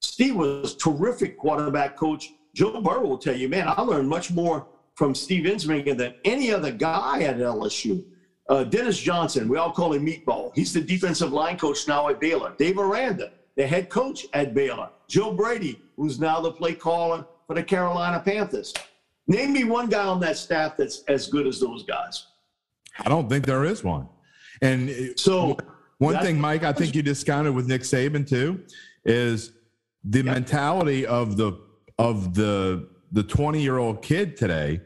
[SPEAKER 3] Steve was terrific quarterback coach. Joe Burrow will tell you, man, I learned much more from Steve Ensminger than any other guy at LSU. Uh, Dennis Johnson, we all call him Meatball. He's the defensive line coach now at Baylor. Dave Aranda, the head coach at Baylor. Joe Brady, who's now the play caller for the Carolina Panthers. Name me one guy on that staff that's as good as those guys.
[SPEAKER 2] I don't think there is one. And uh, so, one thing, Mike, I think you discounted with Nick Saban too, is the yep. mentality of the of the the 20 year old kid today.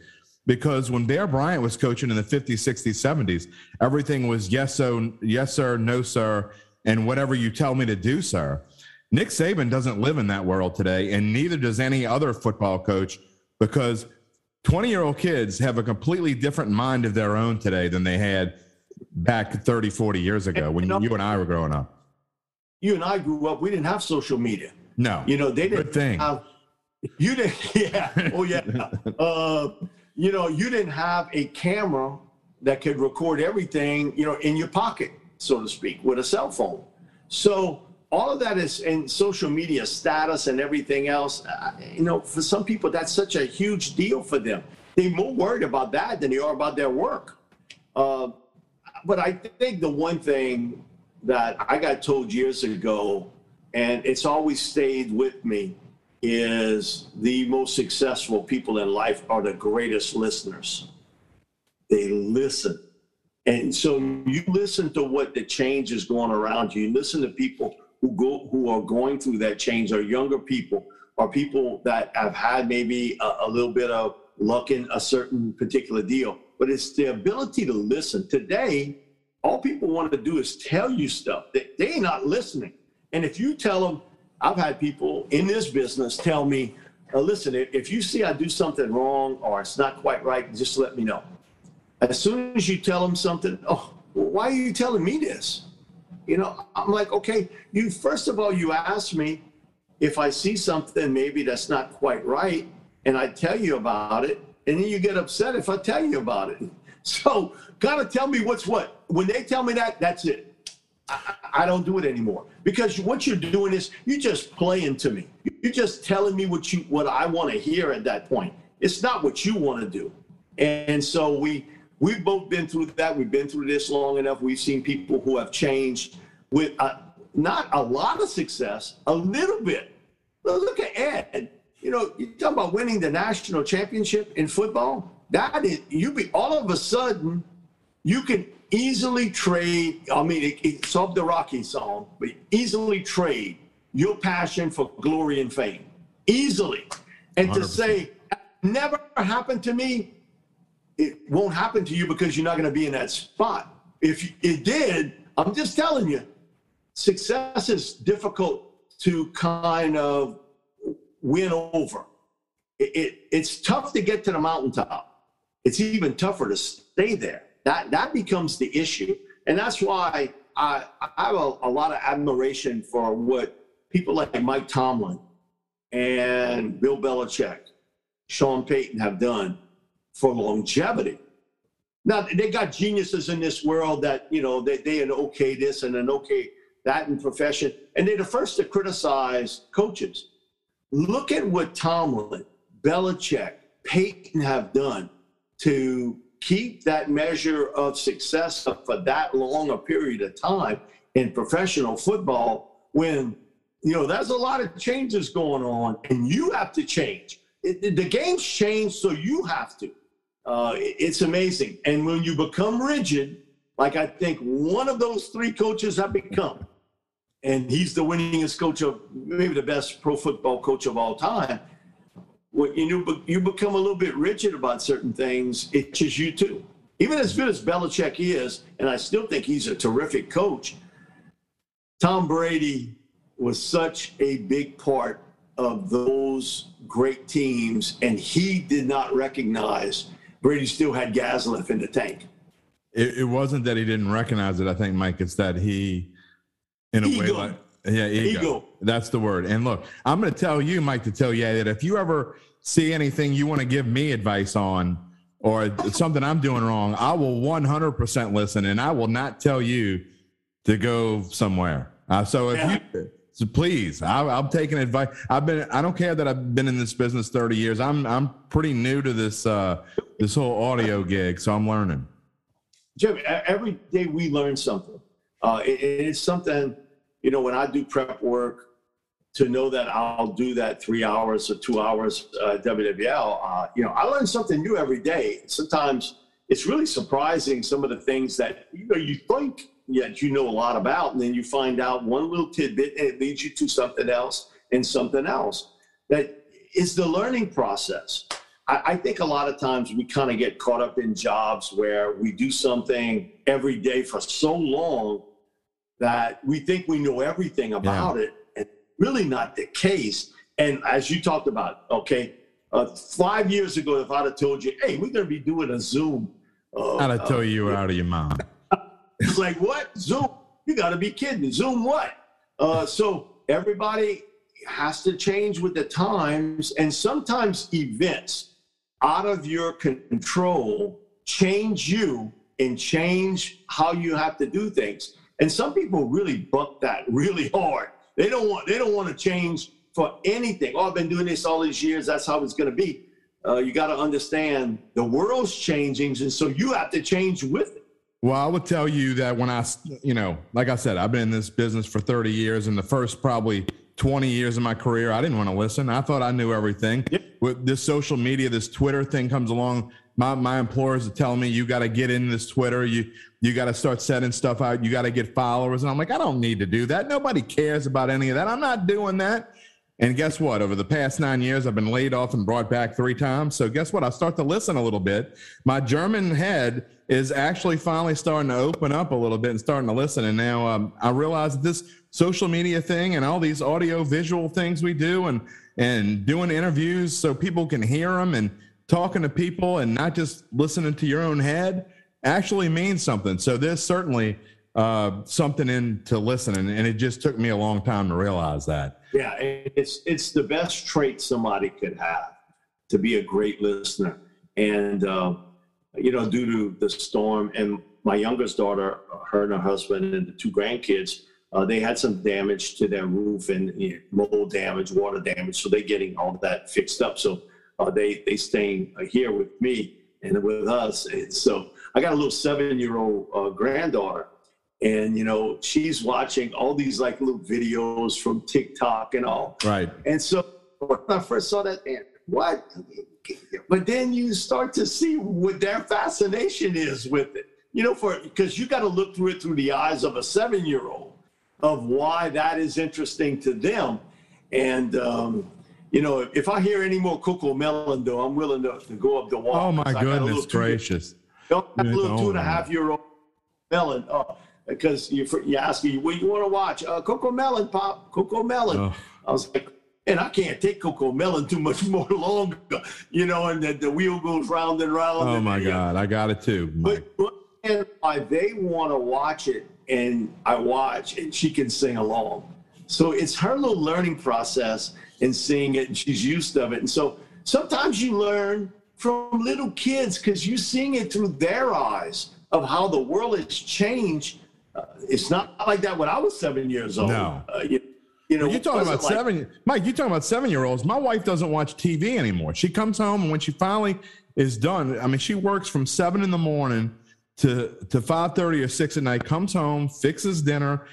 [SPEAKER 2] Because when Bear Bryant was coaching in the 50s, 60s, 70s, everything was yes, so yes, sir, no, sir, and whatever you tell me to do, sir. Nick Saban doesn't live in that world today, and neither does any other football coach because 20 year old kids have a completely different mind of their own today than they had back 30, 40 years ago when you, you and I were growing up.
[SPEAKER 3] You and I grew up, we didn't have social media.
[SPEAKER 2] No.
[SPEAKER 3] You know, they didn't
[SPEAKER 2] Good thing.
[SPEAKER 3] have, you didn't, *laughs* yeah. Oh, yeah. *laughs* uh, you know, you didn't have a camera that could record everything, you know, in your pocket, so to speak, with a cell phone. So, all of that is in social media status and everything else. Uh, you know, for some people, that's such a huge deal for them. They're more worried about that than they are about their work. Uh, but I think the one thing that I got told years ago, and it's always stayed with me, is the most successful people in life are the greatest listeners. They listen. And so you listen to what the change is going around you. You listen to people who go who are going through that change. Are younger people or people that have had maybe a, a little bit of luck in a certain particular deal but it's the ability to listen. Today all people want to do is tell you stuff. They, they ain't not listening. And if you tell them i've had people in this business tell me listen if you see i do something wrong or it's not quite right just let me know as soon as you tell them something oh why are you telling me this you know, I'm like, okay, you first of all, you ask me if I see something maybe that's not quite right, and I tell you about it, and then you get upset if I tell you about it. *laughs* So, gotta tell me what's what. When they tell me that, that's it. I, I don't do it anymore because what you're doing is you're just playing to me. You're just telling me what you what I want to hear at that point. It's not what you want to do. And so we we've both been through that. We've been through this long enough. We've seen people who have changed with uh, not a lot of success, a little bit. But Look at Ed. You know, you talk about winning the national championship in football. That is, you be all of a sudden, you can easily trade. I mean, it, it's of the Rocky song, but easily trade your passion for glory and fame, easily. And 100%. to say, never happened to me, it won't happen to you because you're not going to be in that spot. If it did, I'm just telling you, success is difficult to kind of win over. It, it, it's tough to get to the mountaintop. It's even tougher to stay there. That that becomes the issue, and that's why I, I have a, a lot of admiration for what people like Mike Tomlin and Bill Belichick, Sean Payton have done for longevity. Now they got geniuses in this world that you know they they an okay this and an okay that in profession, and they're the first to criticize coaches. Look at what Tomlin, Belichick, Payton have done to keep that measure of success for that long a period of time in professional football when you know there's a lot of changes going on and you have to change it, the game's changed so you have to uh, it's amazing and when you become rigid like i think one of those three coaches have become and he's the winningest coach of maybe the best pro football coach of all time. When you you become a little bit rigid about certain things, it itches you too. Even as good as Belichick is, and I still think he's a terrific coach. Tom Brady was such a big part of those great teams, and he did not recognize Brady still had gas left in the tank.
[SPEAKER 2] It, it wasn't that he didn't recognize it. I think, Mike, it's that he in a ego. way like yeah ego. ego. that's the word and look i'm going to tell you mike to tell you that if you ever see anything you want to give me advice on or something i'm doing wrong i will 100% listen and i will not tell you to go somewhere uh, so if yeah. you so please I, i'm taking advice. I've been i don't care that i've been in this business 30 years. I'm i'm pretty new to this uh this whole audio gig so i'm learning.
[SPEAKER 3] Jim every day we learn something. Uh, it, it's something, you know, when I do prep work, to know that I'll do that three hours or two hours uh, WWL, uh, you know, I learn something new every day. Sometimes it's really surprising some of the things that you know you think yet you know a lot about, and then you find out one little tidbit and it leads you to something else and something else. That is the learning process. I, I think a lot of times we kind of get caught up in jobs where we do something every day for so long that we think we know everything about yeah. it, and really not the case. And as you talked about, okay, uh, five years ago, if I'd have told you, hey, we're going to be doing a Zoom,
[SPEAKER 2] uh, I'd have told uh, you were out of your mind.
[SPEAKER 3] It's *laughs* like, what? Zoom? You got to be kidding. Zoom what? Uh, so everybody has to change with the times, and sometimes events out of your control change you and change how you have to do things. And some people really buck that really hard. They don't want they don't want to change for anything. Oh, I've been doing this all these years. That's how it's going to be. Uh, you got to understand the world's changing, and so you have to change with it.
[SPEAKER 2] Well, I would tell you that when I, you know, like I said, I've been in this business for 30 years, and the first probably 20 years of my career, I didn't want to listen. I thought I knew everything. Yep. With this social media, this Twitter thing comes along, my, my employers are telling me you got to get in this Twitter. You you got to start setting stuff out. You got to get followers. And I'm like, I don't need to do that. Nobody cares about any of that. I'm not doing that. And guess what? Over the past nine years, I've been laid off and brought back three times. So guess what? I start to listen a little bit. My German head is actually finally starting to open up a little bit and starting to listen. And now um, I realize that this social media thing and all these audio visual things we do and and doing interviews so people can hear them and talking to people and not just listening to your own head actually means something. So there's certainly uh, something in to listen, and, and, it just took me a long time to realize that.
[SPEAKER 3] Yeah, it's it's the best trait somebody could have to be a great listener. and uh, you know, due to the storm, and my youngest daughter, her and her husband, and the two grandkids, uh, they had some damage to their roof and you know, mold damage, water damage. So they're getting all that fixed up. So uh, they they staying here with me and with us. *laughs* And so I got a little seven year old uh, granddaughter, and you know she's watching all these like little videos from TikTok and all.
[SPEAKER 2] Right.
[SPEAKER 3] And so when I first saw that, man, what? But then you start to see what their fascination is with it. You know, for because you got to look through it through the eyes of a seven year old of why that is interesting to them. And um, you know, if I hear any more CoComelon, though, I'm willing to, to go up the wall.
[SPEAKER 2] Oh my goodness gracious!
[SPEAKER 3] Don't have a little two and a half year old melon. Oh, because you you ask me what you want to watch. Uh, CoComelon, pop, CoComelon. Oh. I was like, and I can't take CoComelon too much *laughs* more longer, you know, and the, the wheel goes round and round.
[SPEAKER 2] Oh
[SPEAKER 3] and,
[SPEAKER 2] my God, I got it too.
[SPEAKER 3] But, and why they want to watch it, and I watch, and she can sing along. So it's her little learning process in seeing it, and she's used of it. And so sometimes you learn from little kids because you're seeing it through their eyes of how the world has changed. Uh, it's not like that when I was seven years old.
[SPEAKER 2] No.
[SPEAKER 3] Uh, you, you know,
[SPEAKER 2] you're talking about
[SPEAKER 3] like,
[SPEAKER 2] seven, Mike. You're talking about seven year olds. My wife doesn't watch TV anymore. She comes home and when she finally is done, I mean, she works from seven in the morning to to five thirty or six at night. Comes home, fixes dinner,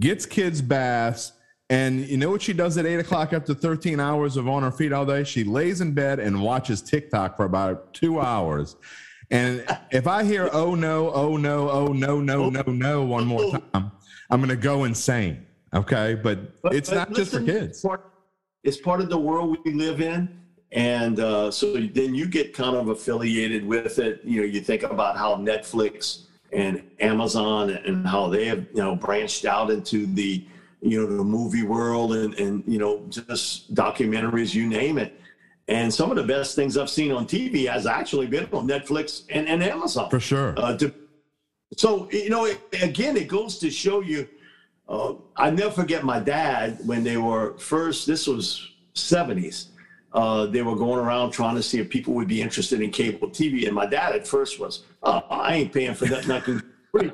[SPEAKER 2] gets kids baths, and you know what she does at eight o'clock after 13 hours of on her feet all day? She lays in bed and watches TikTok for about two hours. And *laughs* if I hear oh no, oh no, oh no, no, no, no one more *laughs* time, I'm gonna go insane. Okay, but, but it's but not listen, just for kids.
[SPEAKER 3] It's part, it's part, of the world we live in, and uh, so then you get kind of affiliated with it. You know, you think about how Netflix and Amazon and how they have you know branched out into the you know the movie world and and you know just documentaries, you name it. And some of the best things I've seen on TV has actually been on Netflix and, and Amazon.
[SPEAKER 2] For sure.
[SPEAKER 3] Uh, to, so, you know, it, again, it goes to show you uh, I never forget my dad when they were first. This was '70s. Uh, they were going around trying to see if people would be interested in cable TV, and my dad at first was, oh, "I ain't paying for that. Nothing free."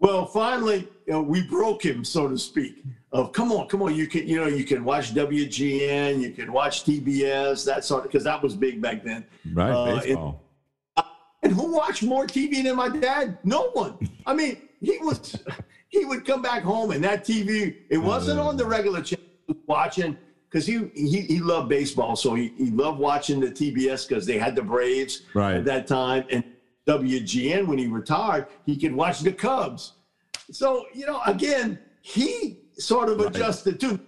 [SPEAKER 3] well, finally, you know, we broke him, so to speak. Of come on, come on, you can, you know, you can watch WGN, you can watch TBS, that sort of, because that was big back then.
[SPEAKER 2] Right, uh, baseball.
[SPEAKER 3] And, and who watched more TV than my dad? No one. I mean, he was he would come back home and that TV, it wasn't on the regular channel watching because he, he he loved baseball, so he, he loved watching the TBS because they had the Braves
[SPEAKER 2] right.
[SPEAKER 3] at that time, and WGN when he retired, he could watch the Cubs. So you know, again, he sort of adjusted right. too.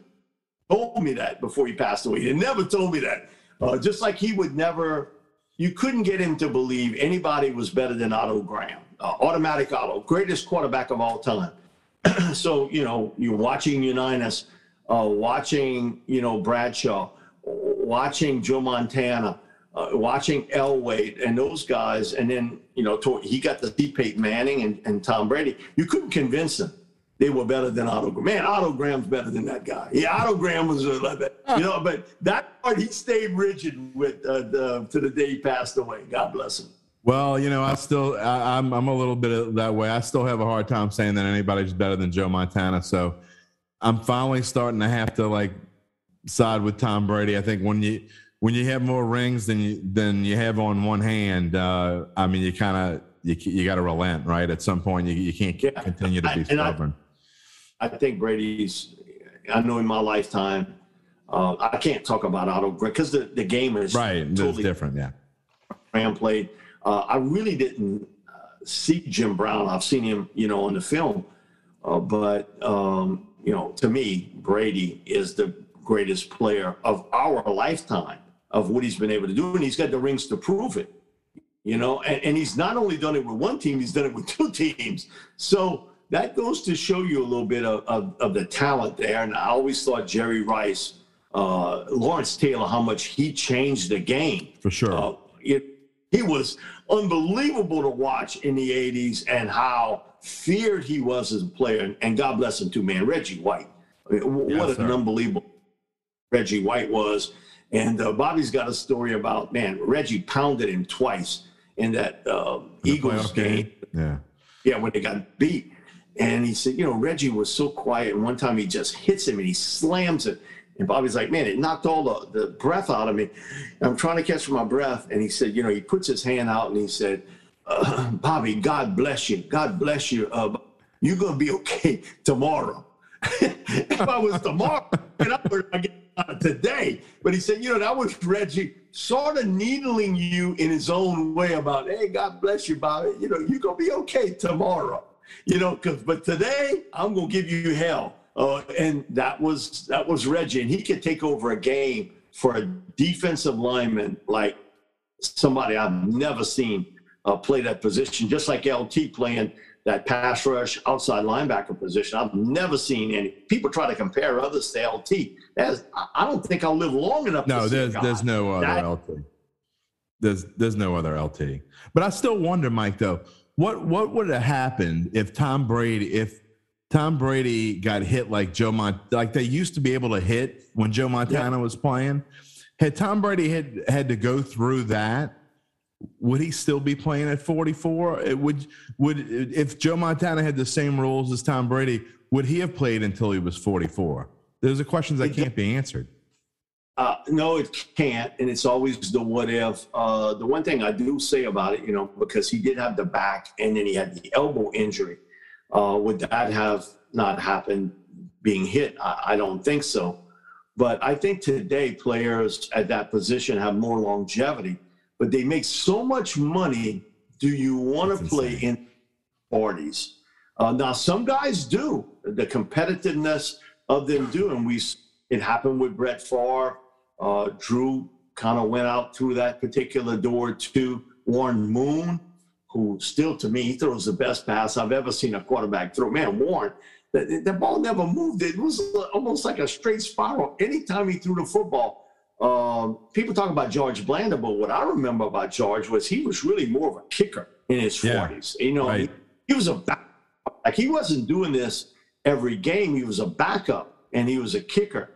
[SPEAKER 3] Told me that before he passed away. He never told me that. Uh, just like he would never, you couldn't get him to believe anybody was better than Otto Graham uh, automatic Otto, greatest quarterback of all time. *clears throat* so, you know, you're watching Unitas, uh, watching, you know, Bradshaw, watching Joe Montana, uh, watching Elway and those guys. And then, you know, he got to see Peyton Manning and, and Tom Brady. You couldn't convince them they were better than Otto Graham. Man, Otto Graham's better than that guy. Yeah, Otto Graham was a you know, but that part he stayed rigid with uh, the, to the day he passed away. God bless him.
[SPEAKER 2] Well, you know, I still, I, am I'm, I'm a little bit that way. I still have a hard time saying that anybody's better than Joe Montana. So I'm finally starting to have to like side with Tom Brady. I think when you when you have more rings than you than you have on one hand, uh, I mean, you kind of you you got to relent, right? At some point, you you can't yeah. continue to be stubborn.
[SPEAKER 3] I, I, think Brady's. I know in my lifetime, uh, I can't talk about Otto because the, the game is
[SPEAKER 2] right. Totally it's different. Yeah.
[SPEAKER 3] Graham played uh, I really didn't uh, see Jim Brown. I've seen him, you know, on the film, uh, but um, you know, to me, Brady is the greatest player of our lifetime of what he's been able to do, and he's got the rings to prove it. You know, and, and he's not only done it with one team, he's done it with *laughs* two teams. So that goes to show you a little bit of, of, of the talent there. And I always thought Jerry Rice, uh, Lawrence Taylor, how much he changed the game.
[SPEAKER 2] For sure. Uh,
[SPEAKER 3] it, he was unbelievable to watch in the 80s and how feared he was as a player. And God bless him too, man. Reggie White. I mean, what an unbelievable Reggie White was. And uh, Bobby's got a story about man, Reggie pounded him twice in that uh, Eagles game.
[SPEAKER 2] Yeah.
[SPEAKER 3] Yeah, when they got beat. And he said, you know, Reggie was so quiet. And one time he just hits him and he slams it. And Bobby's like, man, it knocked all the, the breath out of me. I'm trying to catch my breath. And he said, you know, he puts his hand out and he said, uh, Bobby, God bless you. God bless you. Uh, you're going to be okay tomorrow. *laughs* if I was tomorrow, and I would get today. But he said, you know, that was Reggie sort of needling you in his own way about, hey, God bless you, Bobby. You know, you're going to be okay tomorrow. You know, cause, but today I'm going to give you hell. Uh, and that was that was Reggie, and he could take over a game for a defensive lineman like somebody I've never seen uh, play that position, just like LT playing that pass rush outside linebacker position. I've never seen any people try to compare others to LT. That's, I don't think I'll live long enough.
[SPEAKER 2] No, there's there's no other that, LT. There's there's no other LT. But I still wonder, Mike, though, what what would have happened if Tom Brady if Tom Brady got hit like Joe Mont like they used to be able to hit when Joe Montana yeah. was playing? Had Tom Brady had had to go through that would he still be playing at 44? It would would if Joe Montana had the same rules as Tom Brady, would he have played until he was 44? Those are questions that can't be answered.
[SPEAKER 3] Uh, no, it can't, and it's always the what if. Uh, the one thing I do say about it, you know, because he did have the back and then he had the elbow injury. Uh, would that have not happened being hit? I, I don't think so. But I think today players at that position have more longevity but they make so much money. Do you want to play in parties? Uh, now, some guys do. The competitiveness of them do, and we it happened with Brett Favre. Uh, Drew kind of went out through that particular door to Warren Moon, who still to me he throws the best pass I've ever seen a quarterback throw. Man, Warren, the, the ball never moved. It was almost like a straight spiral. Anytime he threw the football, um, people talk about George Blanda, but what I remember about George was he was really more of a kicker in his yeah, 40s. You know, right. he, he, was a back, like he wasn't doing this every game. He was a backup and he was a kicker.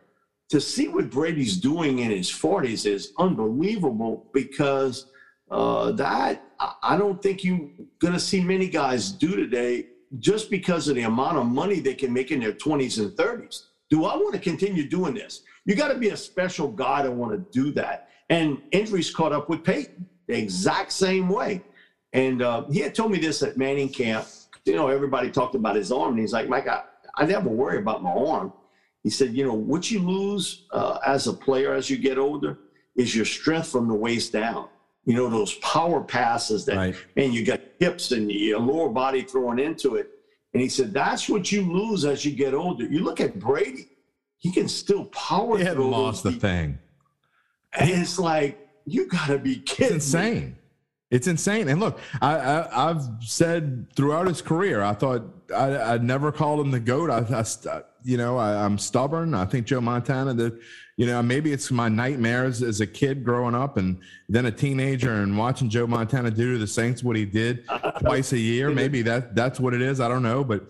[SPEAKER 3] To see what Brady's doing in his 40s is unbelievable because uh, that I don't think you're going to see many guys do today just because of the amount of money they can make in their 20s and 30s. Do I want to continue doing this? You got to be a special guy to want to do that. And injuries caught up with Peyton the exact same way. And uh, he had told me this at Manning camp. You know, everybody talked about his arm, and he's like, Mike, I, I never worry about my arm. He said, you know, what you lose uh, as a player as you get older is your strength from the waist down. You know, those power passes that, right. man, you got hips and your lower body thrown into it. And he said, that's what you lose as you get older. You look at Brady he can still power.
[SPEAKER 2] He hadn't lost the thing.
[SPEAKER 3] And it's like you got to be kidding.
[SPEAKER 2] It's insane.
[SPEAKER 3] Me.
[SPEAKER 2] It's insane. And look, I, I have said throughout his career, I thought I, I never called him the goat. I, I you know, I, am stubborn. I think Joe Montana that, you know, maybe it's my nightmares as a kid growing up and then a teenager and watching Joe Montana do to the Saints what he did *laughs* twice a year. Maybe that that's what it is. I don't know, but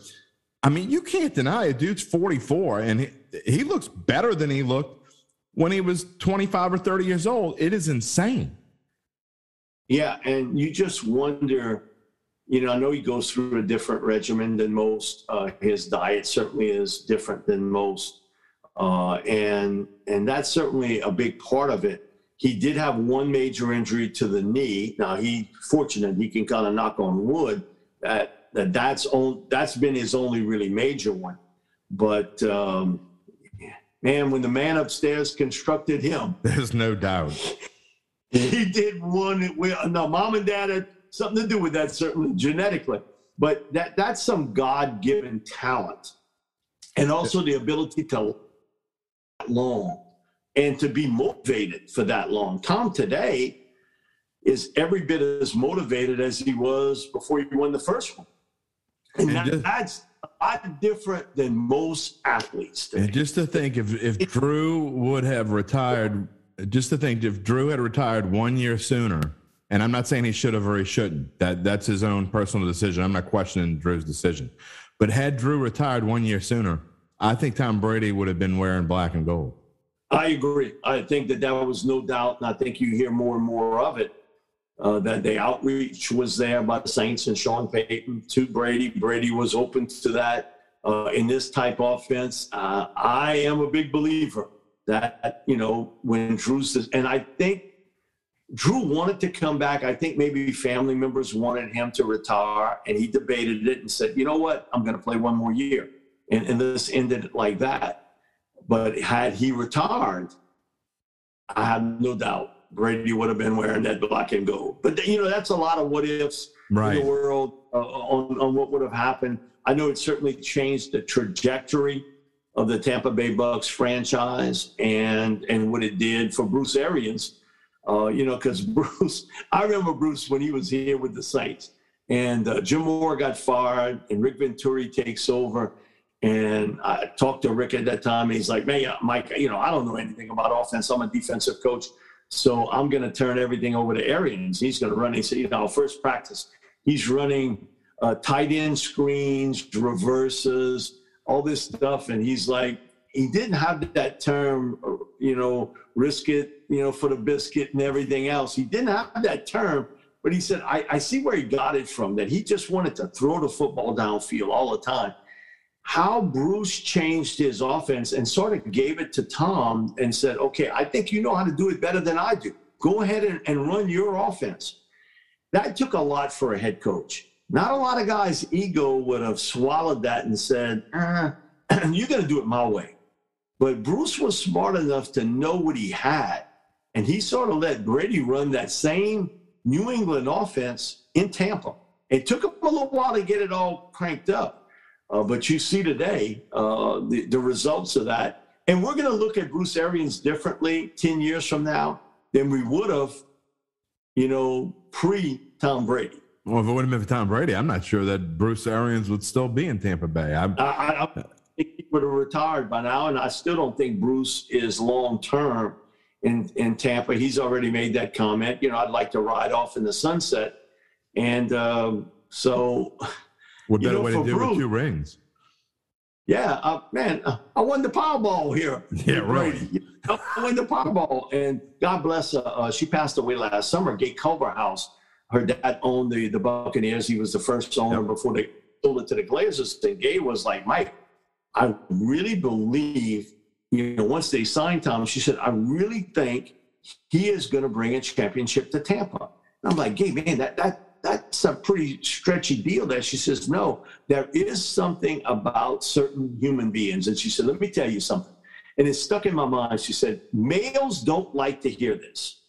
[SPEAKER 2] I mean, you can't deny it. Dude's 44 and he, he looks better than he looked when he was 25 or 30 years old. It is insane.
[SPEAKER 3] Yeah, and you just wonder, you know, I know he goes through a different regimen than most. Uh, his diet certainly is different than most. Uh, and and that's certainly a big part of it. He did have one major injury to the knee. Now he fortunate he can kind of knock on wood that, that that's on, that's been his only really major one. But um, man, when the man upstairs constructed him,
[SPEAKER 2] there's no doubt. *laughs* *laughs*
[SPEAKER 3] He did one. No, mom and dad had something to do with that, certainly genetically. But that that's some God-given talent, and also the ability to long and to be motivated for that long. Tom today is every bit as motivated as he was before he won the first one, and, and that, just, that's lot different than most athletes.
[SPEAKER 2] And just to think, if if Drew would have retired, just to think, if Drew had retired one year sooner, and I'm not saying he should have or he shouldn't. That that's his own personal decision. I'm not questioning Drew's decision. But had Drew retired one year sooner, I think Tom Brady would have been wearing black and gold.
[SPEAKER 3] I agree. I think that that was no doubt, and I think you hear more and more of it. Uh, that the outreach was there by the Saints and Sean Payton to Brady. Brady was open to that uh, in this type offense. Uh, I am a big believer that you know when Drew's and I think Drew wanted to come back. I think maybe family members wanted him to retire, and he debated it and said, "You know what? I'm going to play one more year." And, and this ended like that. But had he retired, I have no doubt Brady would have been wearing that black and gold. But you know, that's a lot of what ifs right. in the world uh, on, on what would have happened. I know it certainly changed the trajectory of the Tampa Bay Bucks franchise and and what it did for Bruce Arians. Uh, you know, because *laughs* Bruce, I remember Bruce when he was here with the Saints, and uh, Jim Mora got fired, and Rick Venturi takes over. And I talked to Rick at that time, and he's like, "Man, Mike, you know, I don't know anything about offense. I'm a defensive coach." So I'm going to turn everything over to Arians. He's going to run. He said, you know, first practice, he's running uh, tight end screens, reverses, all this stuff. And he's like, he didn't have that term, you know, risk it, you know, for the biscuit and everything else. He didn't have that term, but he said, I, I see where he got it from, that he just wanted to throw the football downfield all the time how Bruce changed his offense and sort of gave it to Tom and said, okay, I think you know how to do it better than I do. Go ahead and, and run your offense. That took a lot for a head coach. Not a lot of guys' ego would have swallowed that and said, uh, you're going to do it my way. But Bruce was smart enough to know what he had. And he sort of let Brady run that same New England offense in Tampa. It took him a little while to get it all cranked up. Uh, but you see today uh, the, the results of that. And we're going to look at Bruce Arians differently 10 years from now than we would have, you know, pre Tom Brady.
[SPEAKER 2] Well, if it wouldn't have been for Tom Brady, I'm not sure that Bruce Arians would still be in Tampa Bay. I, I, I
[SPEAKER 3] think he would have retired by now, and I still don't think Bruce is long term in in Tampa. He's already made that comment. You know, I'd like to ride off in the sunset, and um, so *laughs*
[SPEAKER 2] what better know, way to do Bruce, with two rings?
[SPEAKER 3] Yeah, uh, man, uh, I won the Powerball here. *laughs*
[SPEAKER 2] Yeah, right.
[SPEAKER 3] I won the Powerball, and God bless her. Uh, she passed away last summer. Gay Culverhouse, her dad owned the the Buccaneers. He was the first owner yep. before they sold it to the Glazers. And Gay was like, Mike, I really believe, you know, once they signed Tom, she said, I really think he is going to bring a championship to Tampa. And I'm like, Gay, man, that that that's a pretty stretchy deal there. She says, no, there is something about certain human beings. And she said, let me tell you something. And it stuck in my mind. She said, males don't like to hear this,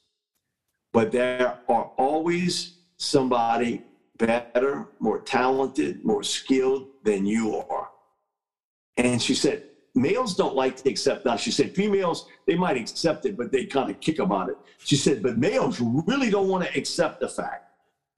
[SPEAKER 3] but there are always somebody better, more talented, more skilled than you are. And she said, males don't like to accept that. She said, females, they might accept it, but they kind of kick about it. She said, but males really don't want to accept the fact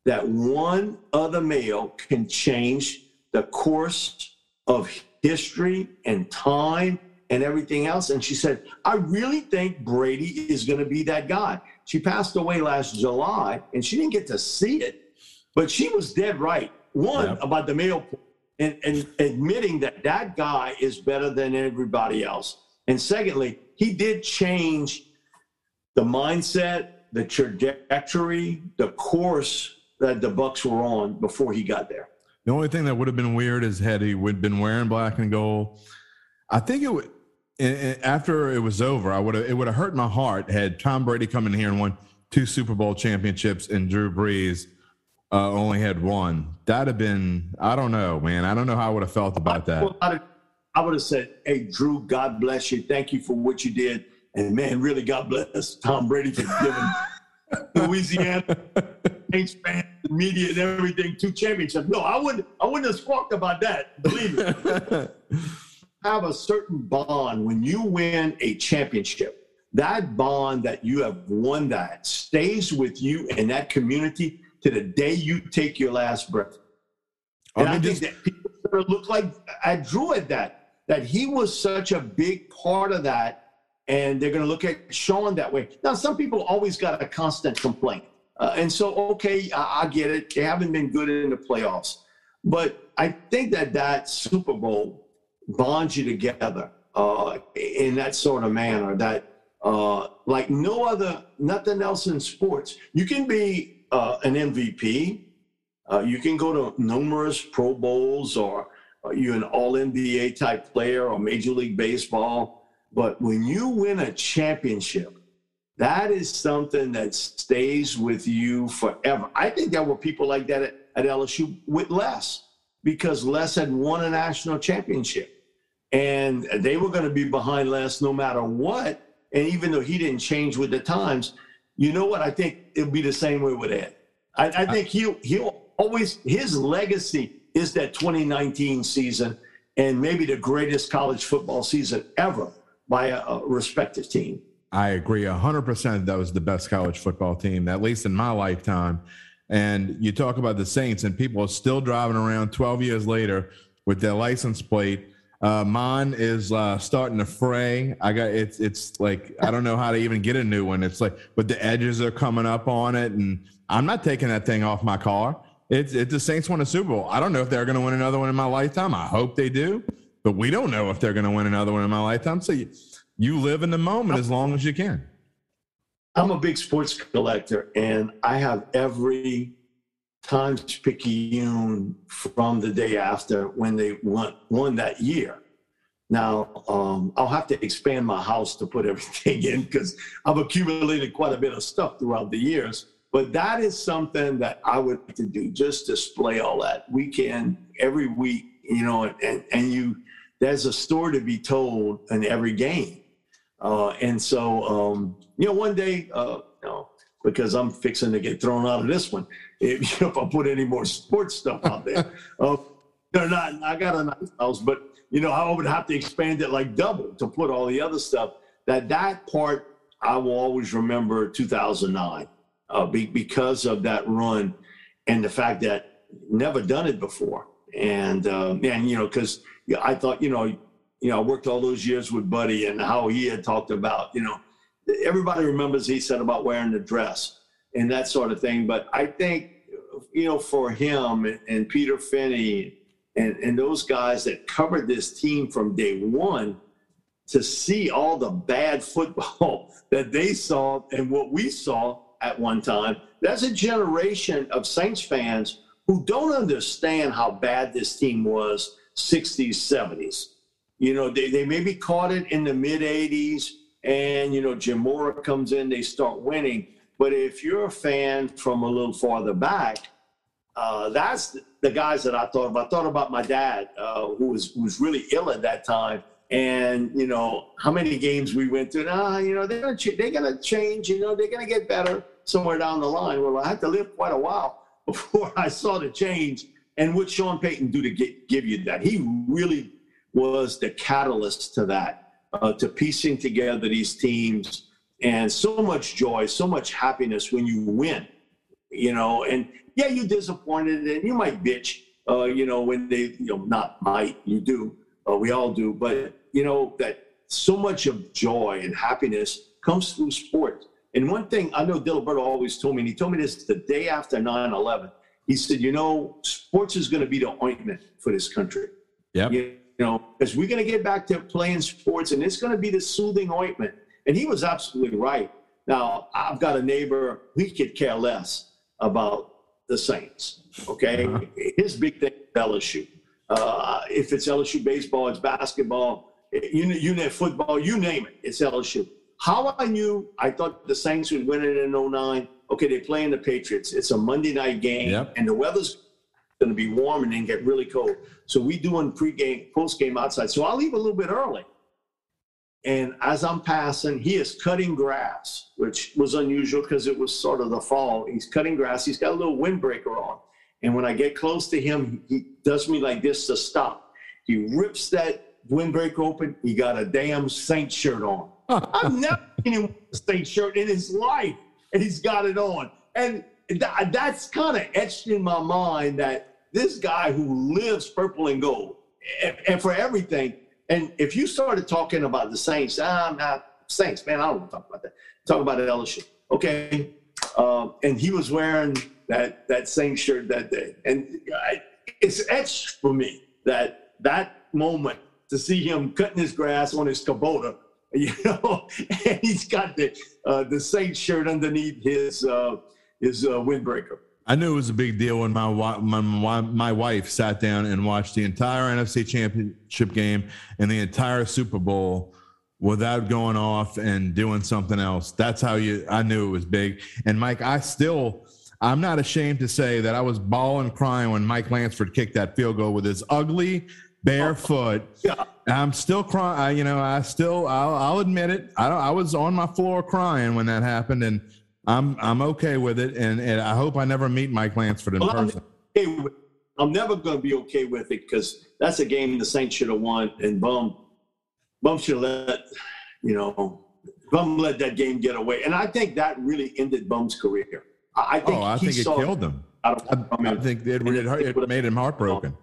[SPEAKER 3] that one other male can change the course of history and time and everything else. And she said, I really think Brady is going to be that guy. She passed away last July and she didn't get to see it, but she was dead right. One, yep. about the male and, and admitting that that guy is better than everybody else. And secondly, he did change the mindset, the trajectory, the course that the Bucks were on before he got there.
[SPEAKER 2] The only thing that would have been weird is had he would been wearing black and gold. I think it would after it was over. I would have it would have hurt my heart had Tom Brady come in here and won two Super Bowl championships and Drew Brees uh, only had one. That'd have been I don't know, man. I don't know how I would have felt about that.
[SPEAKER 3] I would have said, "Hey, Drew, God bless you. Thank you for what you did." And man, really, God bless Tom Brady for giving *laughs* Louisiana Saints fans, the media, and everything two championships. No, I wouldn't. I wouldn't have squawked about that. Believe me. *laughs* have a certain bond when you win a championship. That bond that you have won that stays with you in that community to the day you take your last breath. And I, mean, I think that people sort of look like I drew at that that he was such a big part of that and they're going to look at Sean that way. Now, some people always got a constant complaint. Uh, and so, okay, I, I, get it. They haven't been good in the playoffs. But I think that that Super Bowl bonds you together uh, in that sort of manner that uh, like no other, nothing else in sports. You can be uh, an MVP. Uh, you can go to numerous Pro Bowls, or uh, you're an All NBA type player, or Major League Baseball. But when you win a championship, that is something that stays with you forever. I think there were people like that at, at LSU with Les because Les had won a national championship and they were going to be behind Les no matter what. And even though he didn't change with the times, you know what? I think it'll be the same way with Ed. I, I think he'll he'll always his legacy is that 2019 season and maybe the greatest college football season ever by a, a respective team.
[SPEAKER 2] I agree 100% that was the best college football team, at least in my lifetime. And you talk about the Saints, and people are still driving around 12 years later with their license plate. Uh, mine is uh, starting to fray. I got it's it's like I don't know how to even get a new one. It's like, but the edges are coming up on it, and I'm not taking that thing off my car. It's it's the Saints won a Super Bowl. I don't know if they're going to win another one in my lifetime. I hope they do, but we don't know if they're going to win another one in my lifetime. So. You, you live in the moment as long as you can.
[SPEAKER 3] I'm a big sports collector, and I have every Times Picayune from the day after when they won won that year. Now um, I'll have to expand my house to put everything *laughs* in because I've accumulated quite a bit of stuff throughout the years. But that is something that I would like to do, just display all that weekend every week, you know, and and you there's a story to be told in every game. Uh, and so, um, you know, one day, uh, you know, because I'm fixing to get thrown out of this one, if, *laughs* if I put any more sports stuff out there, uh, *laughs* they're not. I got a nice house, but you know, I would have to expand it like double to put all the other stuff. That that part I will always remember 2009 uh, be, because of that run and the fact that never done it before. And and you know, because I thought you know you know, I worked all those years with Buddy and how he had talked about, you know, everybody remembers he said about wearing the dress and that sort of thing. But I think, you know, for him and, Peter Finney and, and those guys that covered this team from day one to see all the bad *laughs* football that they saw and what we saw at one time, that's a generation of Saints fans who don't understand how bad this team was 60s, 70s you know, they, they maybe caught it in the mid 80s, and, you know, Jim Mora comes in, they start winning. But if you're a fan from a little farther back, uh, that's the guys that I thought of. I thought about my dad, uh, who was who was really ill at that time, and you know how many games we went to. Ah, you know they're gonna ch- they're gonna change. You know they're gonna get better somewhere down the line. Well, I had to live quite a while *laughs* before I saw the change. And what Sean Payton do to get, give you that? He really was the catalyst to that, uh, to piecing together these teams, and so much joy, so much happiness when you win. You know, and yeah, you're disappointed, and you might bitch. Uh, you know, when they, you know, not might, you do. Uh, we all do, but you know that so much of joy and happiness comes through sport. And one thing I know Diliberto always told me, and he told me this the day after 9 11. He said, You know, sports is going to be the ointment for this country.
[SPEAKER 2] Yeah.
[SPEAKER 3] You you know, because we're going to get back to playing sports and it's going to be the soothing ointment. And he was absolutely right. Now, I've got a neighbor, he could care less about the Saints. Okay. Uh-huh. His big thing is LSU. Uh, if it's LSU baseball, it's basketball, you, you name football, you name it, it's LSU. How I knew, I thought the Saints would win it in 09. Okay, they play in the Patriots. It's a Monday night game, yep. and the weather's going to be warm and then get really cold. So we doing pregame, postgame outside. So I'll leave a little bit early. And as I'm passing, he is cutting grass, which was unusual because it was sort of the fall. He's cutting grass. He's got a little windbreaker on. And when I get close to him, he does me like this to stop. He rips that windbreaker open. He got a damn Saint shirt on. *laughs* I've never seen him with a Saint shirt in his life, and he's got it on. And that, that's kind of etched in my mind that this guy who lives purple and gold and, and, for everything. And if you started talking about the Saints, I'm not Saints, man, I don't want to talk about that. Talk about LSU. Okay. Um, and he was wearing that, that same shirt that day. And I, it's etched for me that that moment to see him cutting his grass on his Kubota *laughs* you know, and he's got the uh, the Saints shirt underneath his uh, his uh, windbreaker.
[SPEAKER 2] I knew it was a big deal when my, my my wife sat down and watched the entire NFC Championship game and the entire Super Bowl without going off and doing something else. That's how you. I knew it was big. And Mike, I still. I'm not ashamed to say that I was bawling crying when Mike Lansford kicked that field goal with his ugly barefoot. Yeah. I'm still crying. I, You know, I still, I'll, I'll admit it. I, I was on my floor crying when that happened, and I'm I'm okay with it. And, and I hope I never meet Mike Lansford in well, person.
[SPEAKER 3] I'm, okay I'm never going to be okay with it because that's a game the Saints should have won, and Bum, Bum should let, you know, Bum let that game get away. And I think that really ended Bum's career. I, think
[SPEAKER 2] oh, I think it killed him. I, I, think it, it, it made him heartbroken.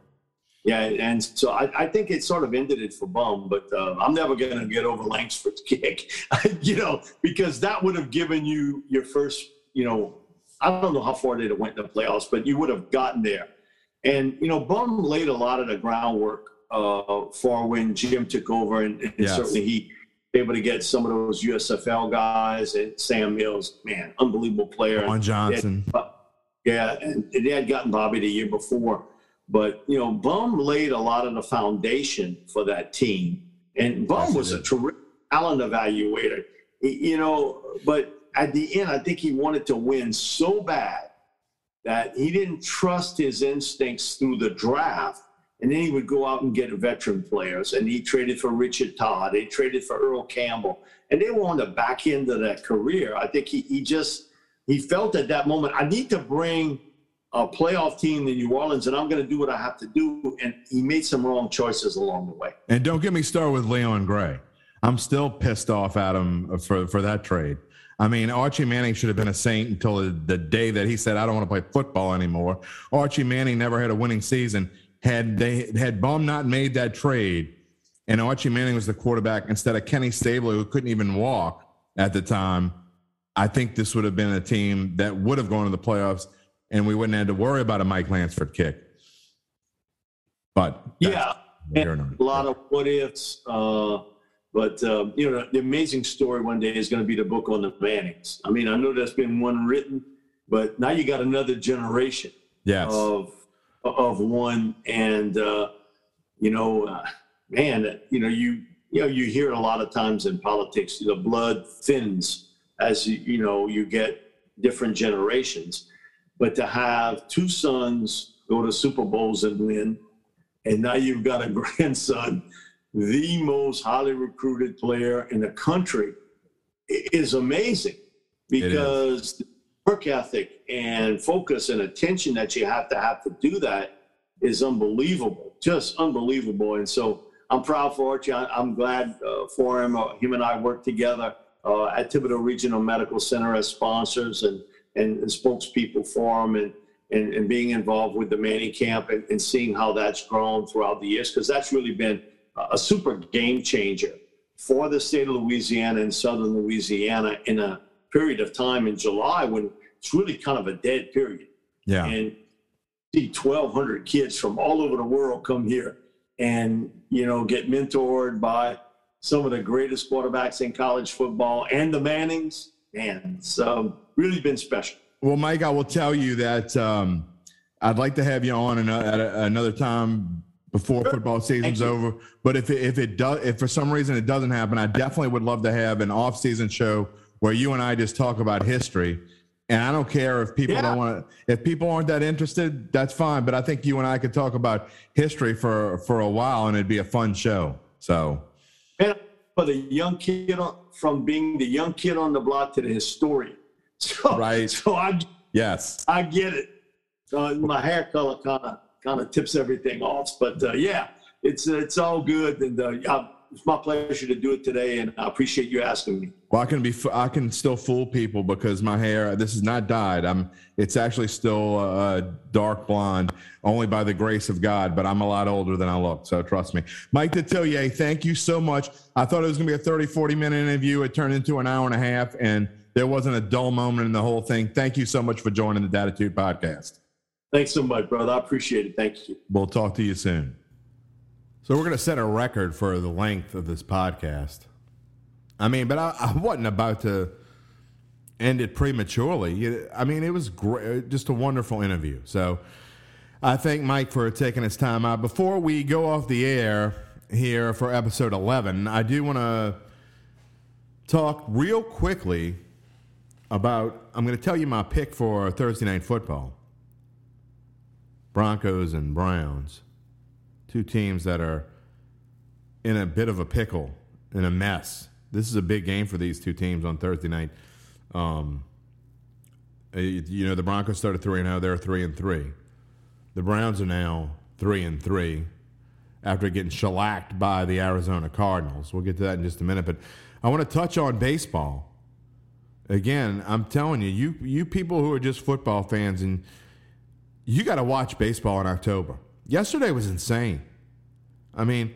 [SPEAKER 3] Yeah, and so I, I, think it sort of ended it for Bum, but uh, I'm never going to get over Lansford's *laughs* kick, *laughs* you know, because that would have given you your first, you know, I don't know how far they'd have went in the playoffs, but you would have gotten there. And you know, Bum laid a lot of the groundwork uh, for when Jim took over, and, and yes. certainly he able to get some of those USFL guys and Sam Mills, man, unbelievable player.
[SPEAKER 2] Vaughan Johnson,
[SPEAKER 3] had, yeah, and they had gotten Bobby the year before. But you know, Bum laid a lot of the foundation for that team, and Bum was a terrific talent evaluator. You know, but at the end, I think he wanted to win so bad that he didn't trust his instincts through the draft. And then he would go out and get veteran players. And he traded for Richard Todd. He traded for Earl Campbell. And they were on the back end of that career. I think he, he just he felt at that moment, I need to bring – a playoff team in New Orleans, and I'm going to do what I have to do. And he made some wrong choices along the way.
[SPEAKER 2] And don't get me started with Leon Gray. I'm still pissed off at him for for that trade. I mean, Archie Manning should have been a Saint until the, the day that he said, "I don't want to play football anymore." Archie Manning never had a winning season. Had they had Bum not made that trade, and Archie Manning was the quarterback instead of Kenny Stabler, who couldn't even walk at the time, I think this would have been a team that would have gone to the playoffs and we wouldn't have to worry about a Mike Lansford kick. But
[SPEAKER 3] yeah, a lot of what ifs. Uh, but uh, you know, the amazing story one day is going to be the book on the Mannings. I mean, I know there's been one written, but now you got another generation
[SPEAKER 2] yes.
[SPEAKER 3] of of one, and uh, you know, uh, man, you know, you you know, you hear a lot of times in politics, the blood thins as you, you know you get different generations. But to have two sons go to Super Bowls and win, and now you've got a *laughs* grandson, the most highly recruited player in the country, is amazing because the work ethic and focus and attention that you have to have to do that is unbelievable, just unbelievable. And so I'm proud for Archie. I'm glad uh, for him. Uh, him and I work together uh, at Thibodaux Regional Medical Center as sponsors, and and, and spokespeople for them and, and, and, being involved with the Manning camp and, and seeing how that's grown throughout the years, because that's really been a super game changer for the state of Louisiana and southern Louisiana in a period of time in July when it's really kind of a dead period.
[SPEAKER 2] Yeah.
[SPEAKER 3] And see 1,200 kids from all over the world come here and, you know, get mentored by some of the greatest quarterbacks in college football and the Mannings. Man, so really been special.
[SPEAKER 2] Well, Mike, I will tell you that um, I'd like to have you on another, at a, another time before sure. football season's over. But if it, if it does, if for some reason it doesn't happen, I definitely would love to have an off-season show where you and I just talk about history. And I don't care if people yeah. don't want to. If people aren't that interested, that's fine. But I think you and I could talk about history for for a while, and it'd be a fun show. So,
[SPEAKER 3] for the young kid, from being the young kid on the block to the historian, *laughs* So,
[SPEAKER 2] right.
[SPEAKER 3] So I
[SPEAKER 2] yes,
[SPEAKER 3] I get it. Uh, my hair color kind of kind of tips everything off, but uh, yeah, it's it's all good, and uh, it's my pleasure to do it today, and I appreciate you asking me.
[SPEAKER 2] Well, I can be I can still fool people because my hair this is not dyed. I'm it's actually still uh, dark blonde, only by the grace of God. But I'm a lot older than I look, so trust me. Mike Detillier, thank you so much. I thought it was going to be a 30, 40 minute interview. It turned into an hour and a half, and there wasn't a dull moment in the whole thing. Thank you so much for joining the Dattitude podcast.
[SPEAKER 3] Thanks so much, brother. I appreciate it. Thank you.
[SPEAKER 2] We'll talk to you soon. So, we're going to set a record for the length of this podcast. I mean, but I, I wasn't about to end it prematurely. I mean, it was great, uh, just a wonderful interview. So I thank Mike for taking his time out. Before we go off the air here for episode 11, I do want to talk real quickly about. I'm going to tell you my pick for Thursday night football Broncos and Browns. Two teams that are in a bit of a pickle, in a mess. This is a big game for these two teams on Thursday night. Um, uh, you know, the Broncos started three and zero. They're three and three. The Browns are now three and three after getting shellacked by the Arizona Cardinals. We'll get to that in just a minute, but I want to touch on baseball. Again, I'm telling you, you you people who are just football fans and you got to watch baseball in October. Yesterday was insane. I mean,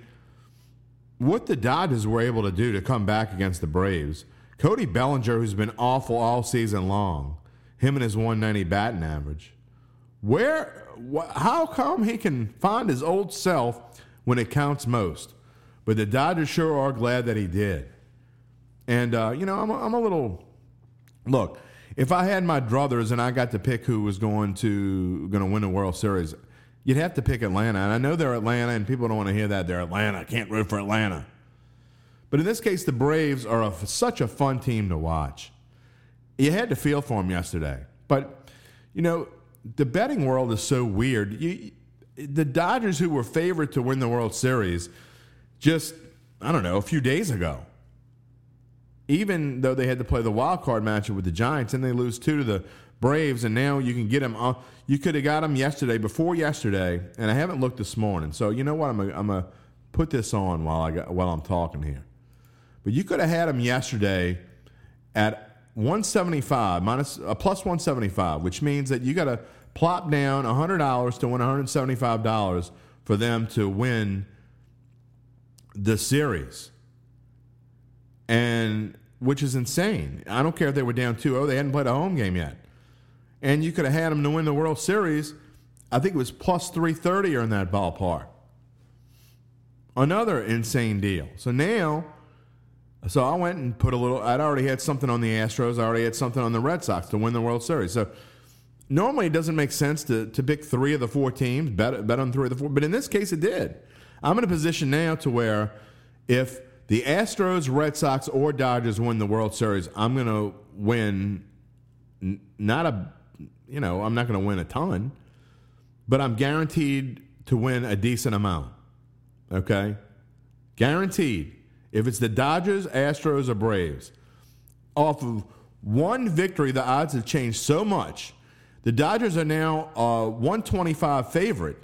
[SPEAKER 2] what the Dodgers were able to do to come back against the Braves. Cody Bellinger, who's been awful all season long, him and his 190 batting average. Where, wh- how come he can find his old self when it counts most? But the Dodgers sure are glad that he did. And uh, you know, I'm a, I'm a little look. If I had my druthers and I got to pick who was going to going to win the World Series, you'd have to pick Atlanta. And I know they're Atlanta, and people don't want to hear that they're Atlanta. Can't root for Atlanta. But in this case, the Braves are a, such a fun team to watch. You had to feel for them yesterday, but you know the betting world is so weird. You, the Dodgers, who were favored to win the World Series, just I don't know a few days ago even though they had to play the wild card matchup with the Giants and they lose two to the Braves, and now you can get them. Uh, you could have got them yesterday, before yesterday, and I haven't looked this morning. So you know what? I'm gonna put this on while I got, while I'm talking here. But you could have had them yesterday at 175 minus a uh, plus 175, which means that you got to plop down $100 to win $175 for them to win the series and which is insane. I don't care if they were down 2-0; they hadn't played a home game yet, and you could have had them to win the World Series. I think it was plus 330 or in that ballpark. Another insane deal. So now, so I went and put a little. I'd already had something on the Astros. I already had something on the Red Sox to win the World Series. So normally it doesn't make sense to, to pick three of the four teams, bet, bet on three of the four, but in this case it did. I'm in a position now to where if the Astros, Red Sox, or Dodgers win the World Series, I'm going to win not a, you know, I'm not going to win a ton, but I'm guaranteed to win a decent amount. Okay? Guaranteed. If it's the Dodgers, Astros, or Braves, off of one victory, the odds have changed so much. The Dodgers are now uh, a 125 favorite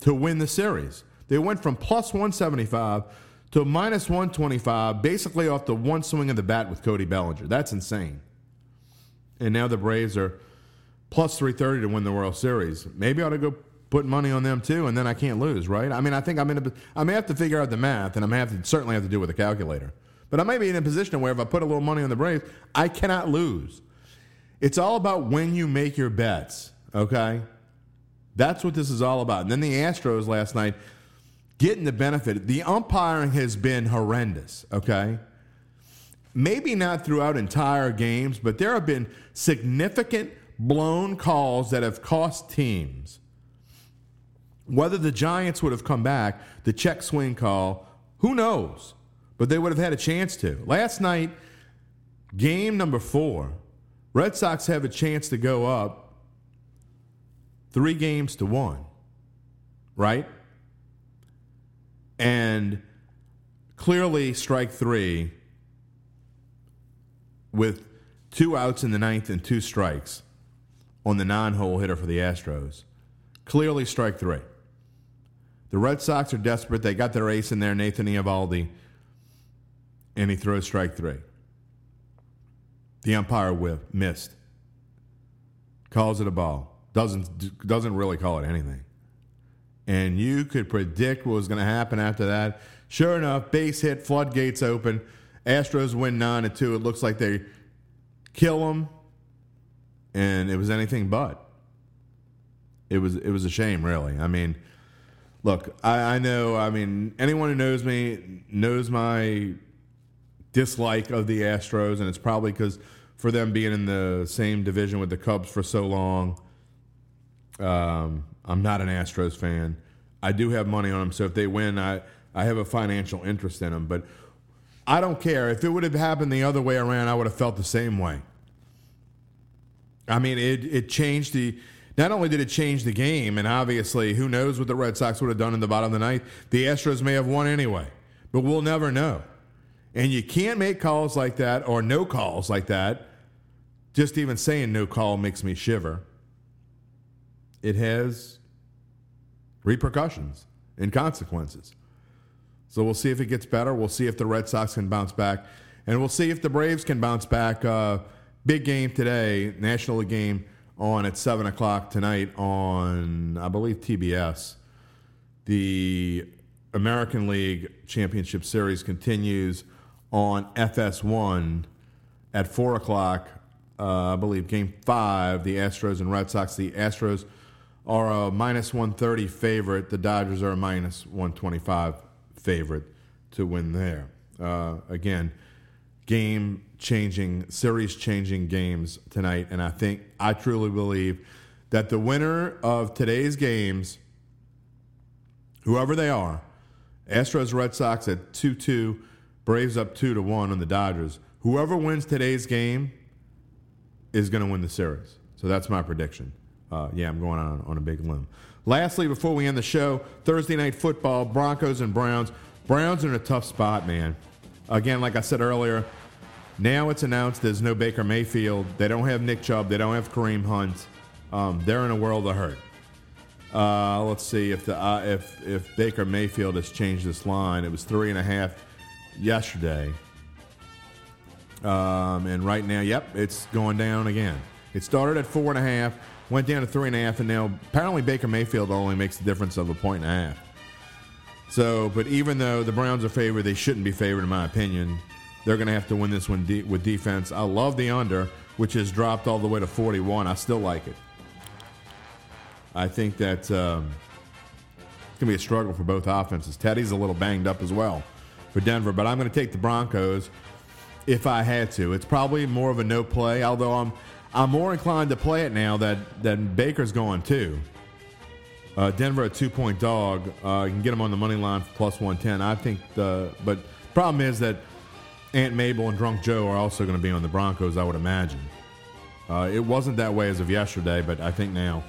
[SPEAKER 2] to win the series. They went from plus 175 to minus 125, basically off the one swing of the bat with Cody Bellinger. That's insane. And now the Braves are plus 330 to win the World Series. Maybe I ought to go put money on them too, and then I can't lose, right? I mean, I think I'm in a, I may have to figure out the math, and I may have to certainly have to do it with a calculator. But I may be in a position where if I put a little money on the Braves, I cannot lose. It's all about when you make your bets, okay? That's what this is all about. And then the Astros last night, getting the benefit. The umpiring has been horrendous, okay? Maybe not throughout entire games, but there have been significant blown calls that have cost teams. Whether the Giants would have come back, the check swing call, who knows? But they would have had a chance to. Last night, game number four, Red Sox have a chance to go up three games to one, right? And clearly, strike three with two outs in the ninth and two strikes on the nine hole hitter for the Astros. Clearly, strike three. The Red Sox are desperate. They got their ace in there, Nathan Eovaldi, and he throws strike three. The umpire whip, missed. Calls it a ball. Doesn't, doesn't really call it anything and you could predict what was going to happen after that. Sure enough, base hit, floodgates open. Astros win nine to two. It looks like they kill them, and it was anything but. It was it was a shame, really. I mean, look, I, I know. I mean, anyone who knows me knows my dislike of the Astros, and it's probably because for them being in the same division with the Cubs for so long. Um, I'm not an Astros fan. I do have money on them, so if they win, I I have a financial interest in them. But I don't care if it would have happened the other way around. I would have felt the same way. I mean, it it changed the. Not only did it change the game, and obviously, who knows what the Red Sox would have done in the bottom of the ninth? The Astros may have won anyway, but we'll never know. And you can't make calls like that or no calls like that. Just even saying no call makes me shiver. It has repercussions and consequences. So we'll see if it gets better. We'll see if the Red Sox can bounce back. And we'll see if the Braves can bounce back. Uh, big game today, National League game on at 7 o'clock tonight on, I believe, TBS. The American League Championship Series continues on FS1 at 4 o'clock. Uh, I believe game five, the Astros and Red Sox. The Astros are a minus 130 favorite. The Dodgers are a minus 125 favorite to win there. Uh, again, game changing, series changing games tonight. And I think, I truly believe that the winner of today's games, whoever they are, Astros Red Sox at 2 2, Braves up 2 to 1 on the Dodgers. Whoever wins today's game is going to win the series. So that's my prediction. Uh, yeah, I'm going on, on a big limb. Lastly, before we end the show, Thursday night football, Broncos and Browns. Browns are in a tough spot, man. Again, like I said earlier, now it's announced there's no Baker Mayfield. They don't have Nick Chubb. They don't have Kareem Hunt. Um, they're in a world of hurt. Uh, let's see if the uh, if if Baker Mayfield has changed this line. It was three and a half yesterday, um, and right now, yep, it's going down again. It started at four and a half, went down to three and a half, and now apparently Baker Mayfield only makes the difference of a point and a half. So, but even though the Browns are favored, they shouldn't be favored in my opinion. They're going to have to win this one de- with defense. I love the under, which has dropped all the way to 41. I still like it. I think that um, it's going to be a struggle for both offenses. Teddy's a little banged up as well for Denver, but I'm going to take the Broncos if I had to. It's probably more of a no play, although I'm I'm more inclined to play it now that that Baker's going too. Uh, Denver a two point dog. Uh, you can get them on the money line for plus one ten. I think the but problem is that Aunt Mabel and Drunk Joe are also going to be on the Broncos. I would imagine. Uh, it wasn't that way as of yesterday, but I think now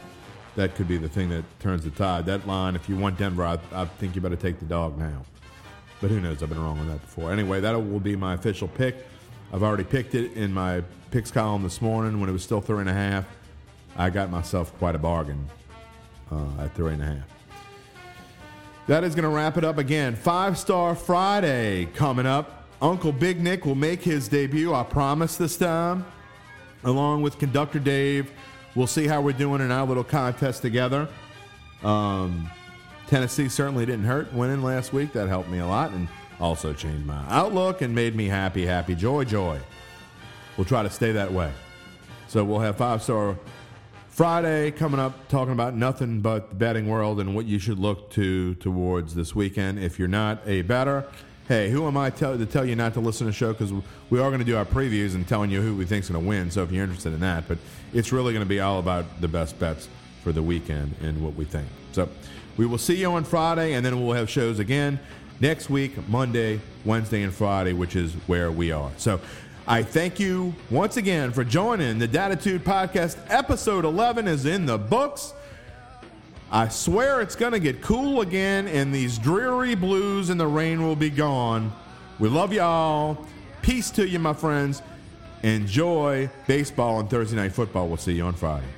[SPEAKER 2] that could be the thing that turns the tide. That line, if you want Denver, I, I think you better take the dog now. But who knows? I've been wrong on that before. Anyway, that will be my official pick. I've already picked it in my picks column this morning when it was still three and a half. I got myself quite a bargain uh, at three and a half. That is going to wrap it up again. Five Star Friday coming up. Uncle Big Nick will make his debut, I promise this time, along with Conductor Dave. We'll see how we're doing in our little contest together. Um, Tennessee certainly didn't hurt winning last week. That helped me a lot and also changed my outlook and made me happy, happy, joy, joy. We'll try to stay that way. So we'll have five star Friday coming up, talking about nothing but the betting world and what you should look to towards this weekend. If you're not a better, hey, who am I tell, to tell you not to listen to the show? Because we are going to do our previews and telling you who we think's going to win. So if you're interested in that, but it's really going to be all about the best bets for the weekend and what we think. So we will see you on Friday, and then we'll have shows again next week, Monday, Wednesday, and Friday, which is where we are. So I thank you once again for joining the Dattitude Podcast. Episode 11 is in the books. I swear it's going to get cool again, and these dreary blues and the rain will be gone. We love y'all. Peace to you, my friends. Enjoy baseball and Thursday night football. We'll see you on Friday.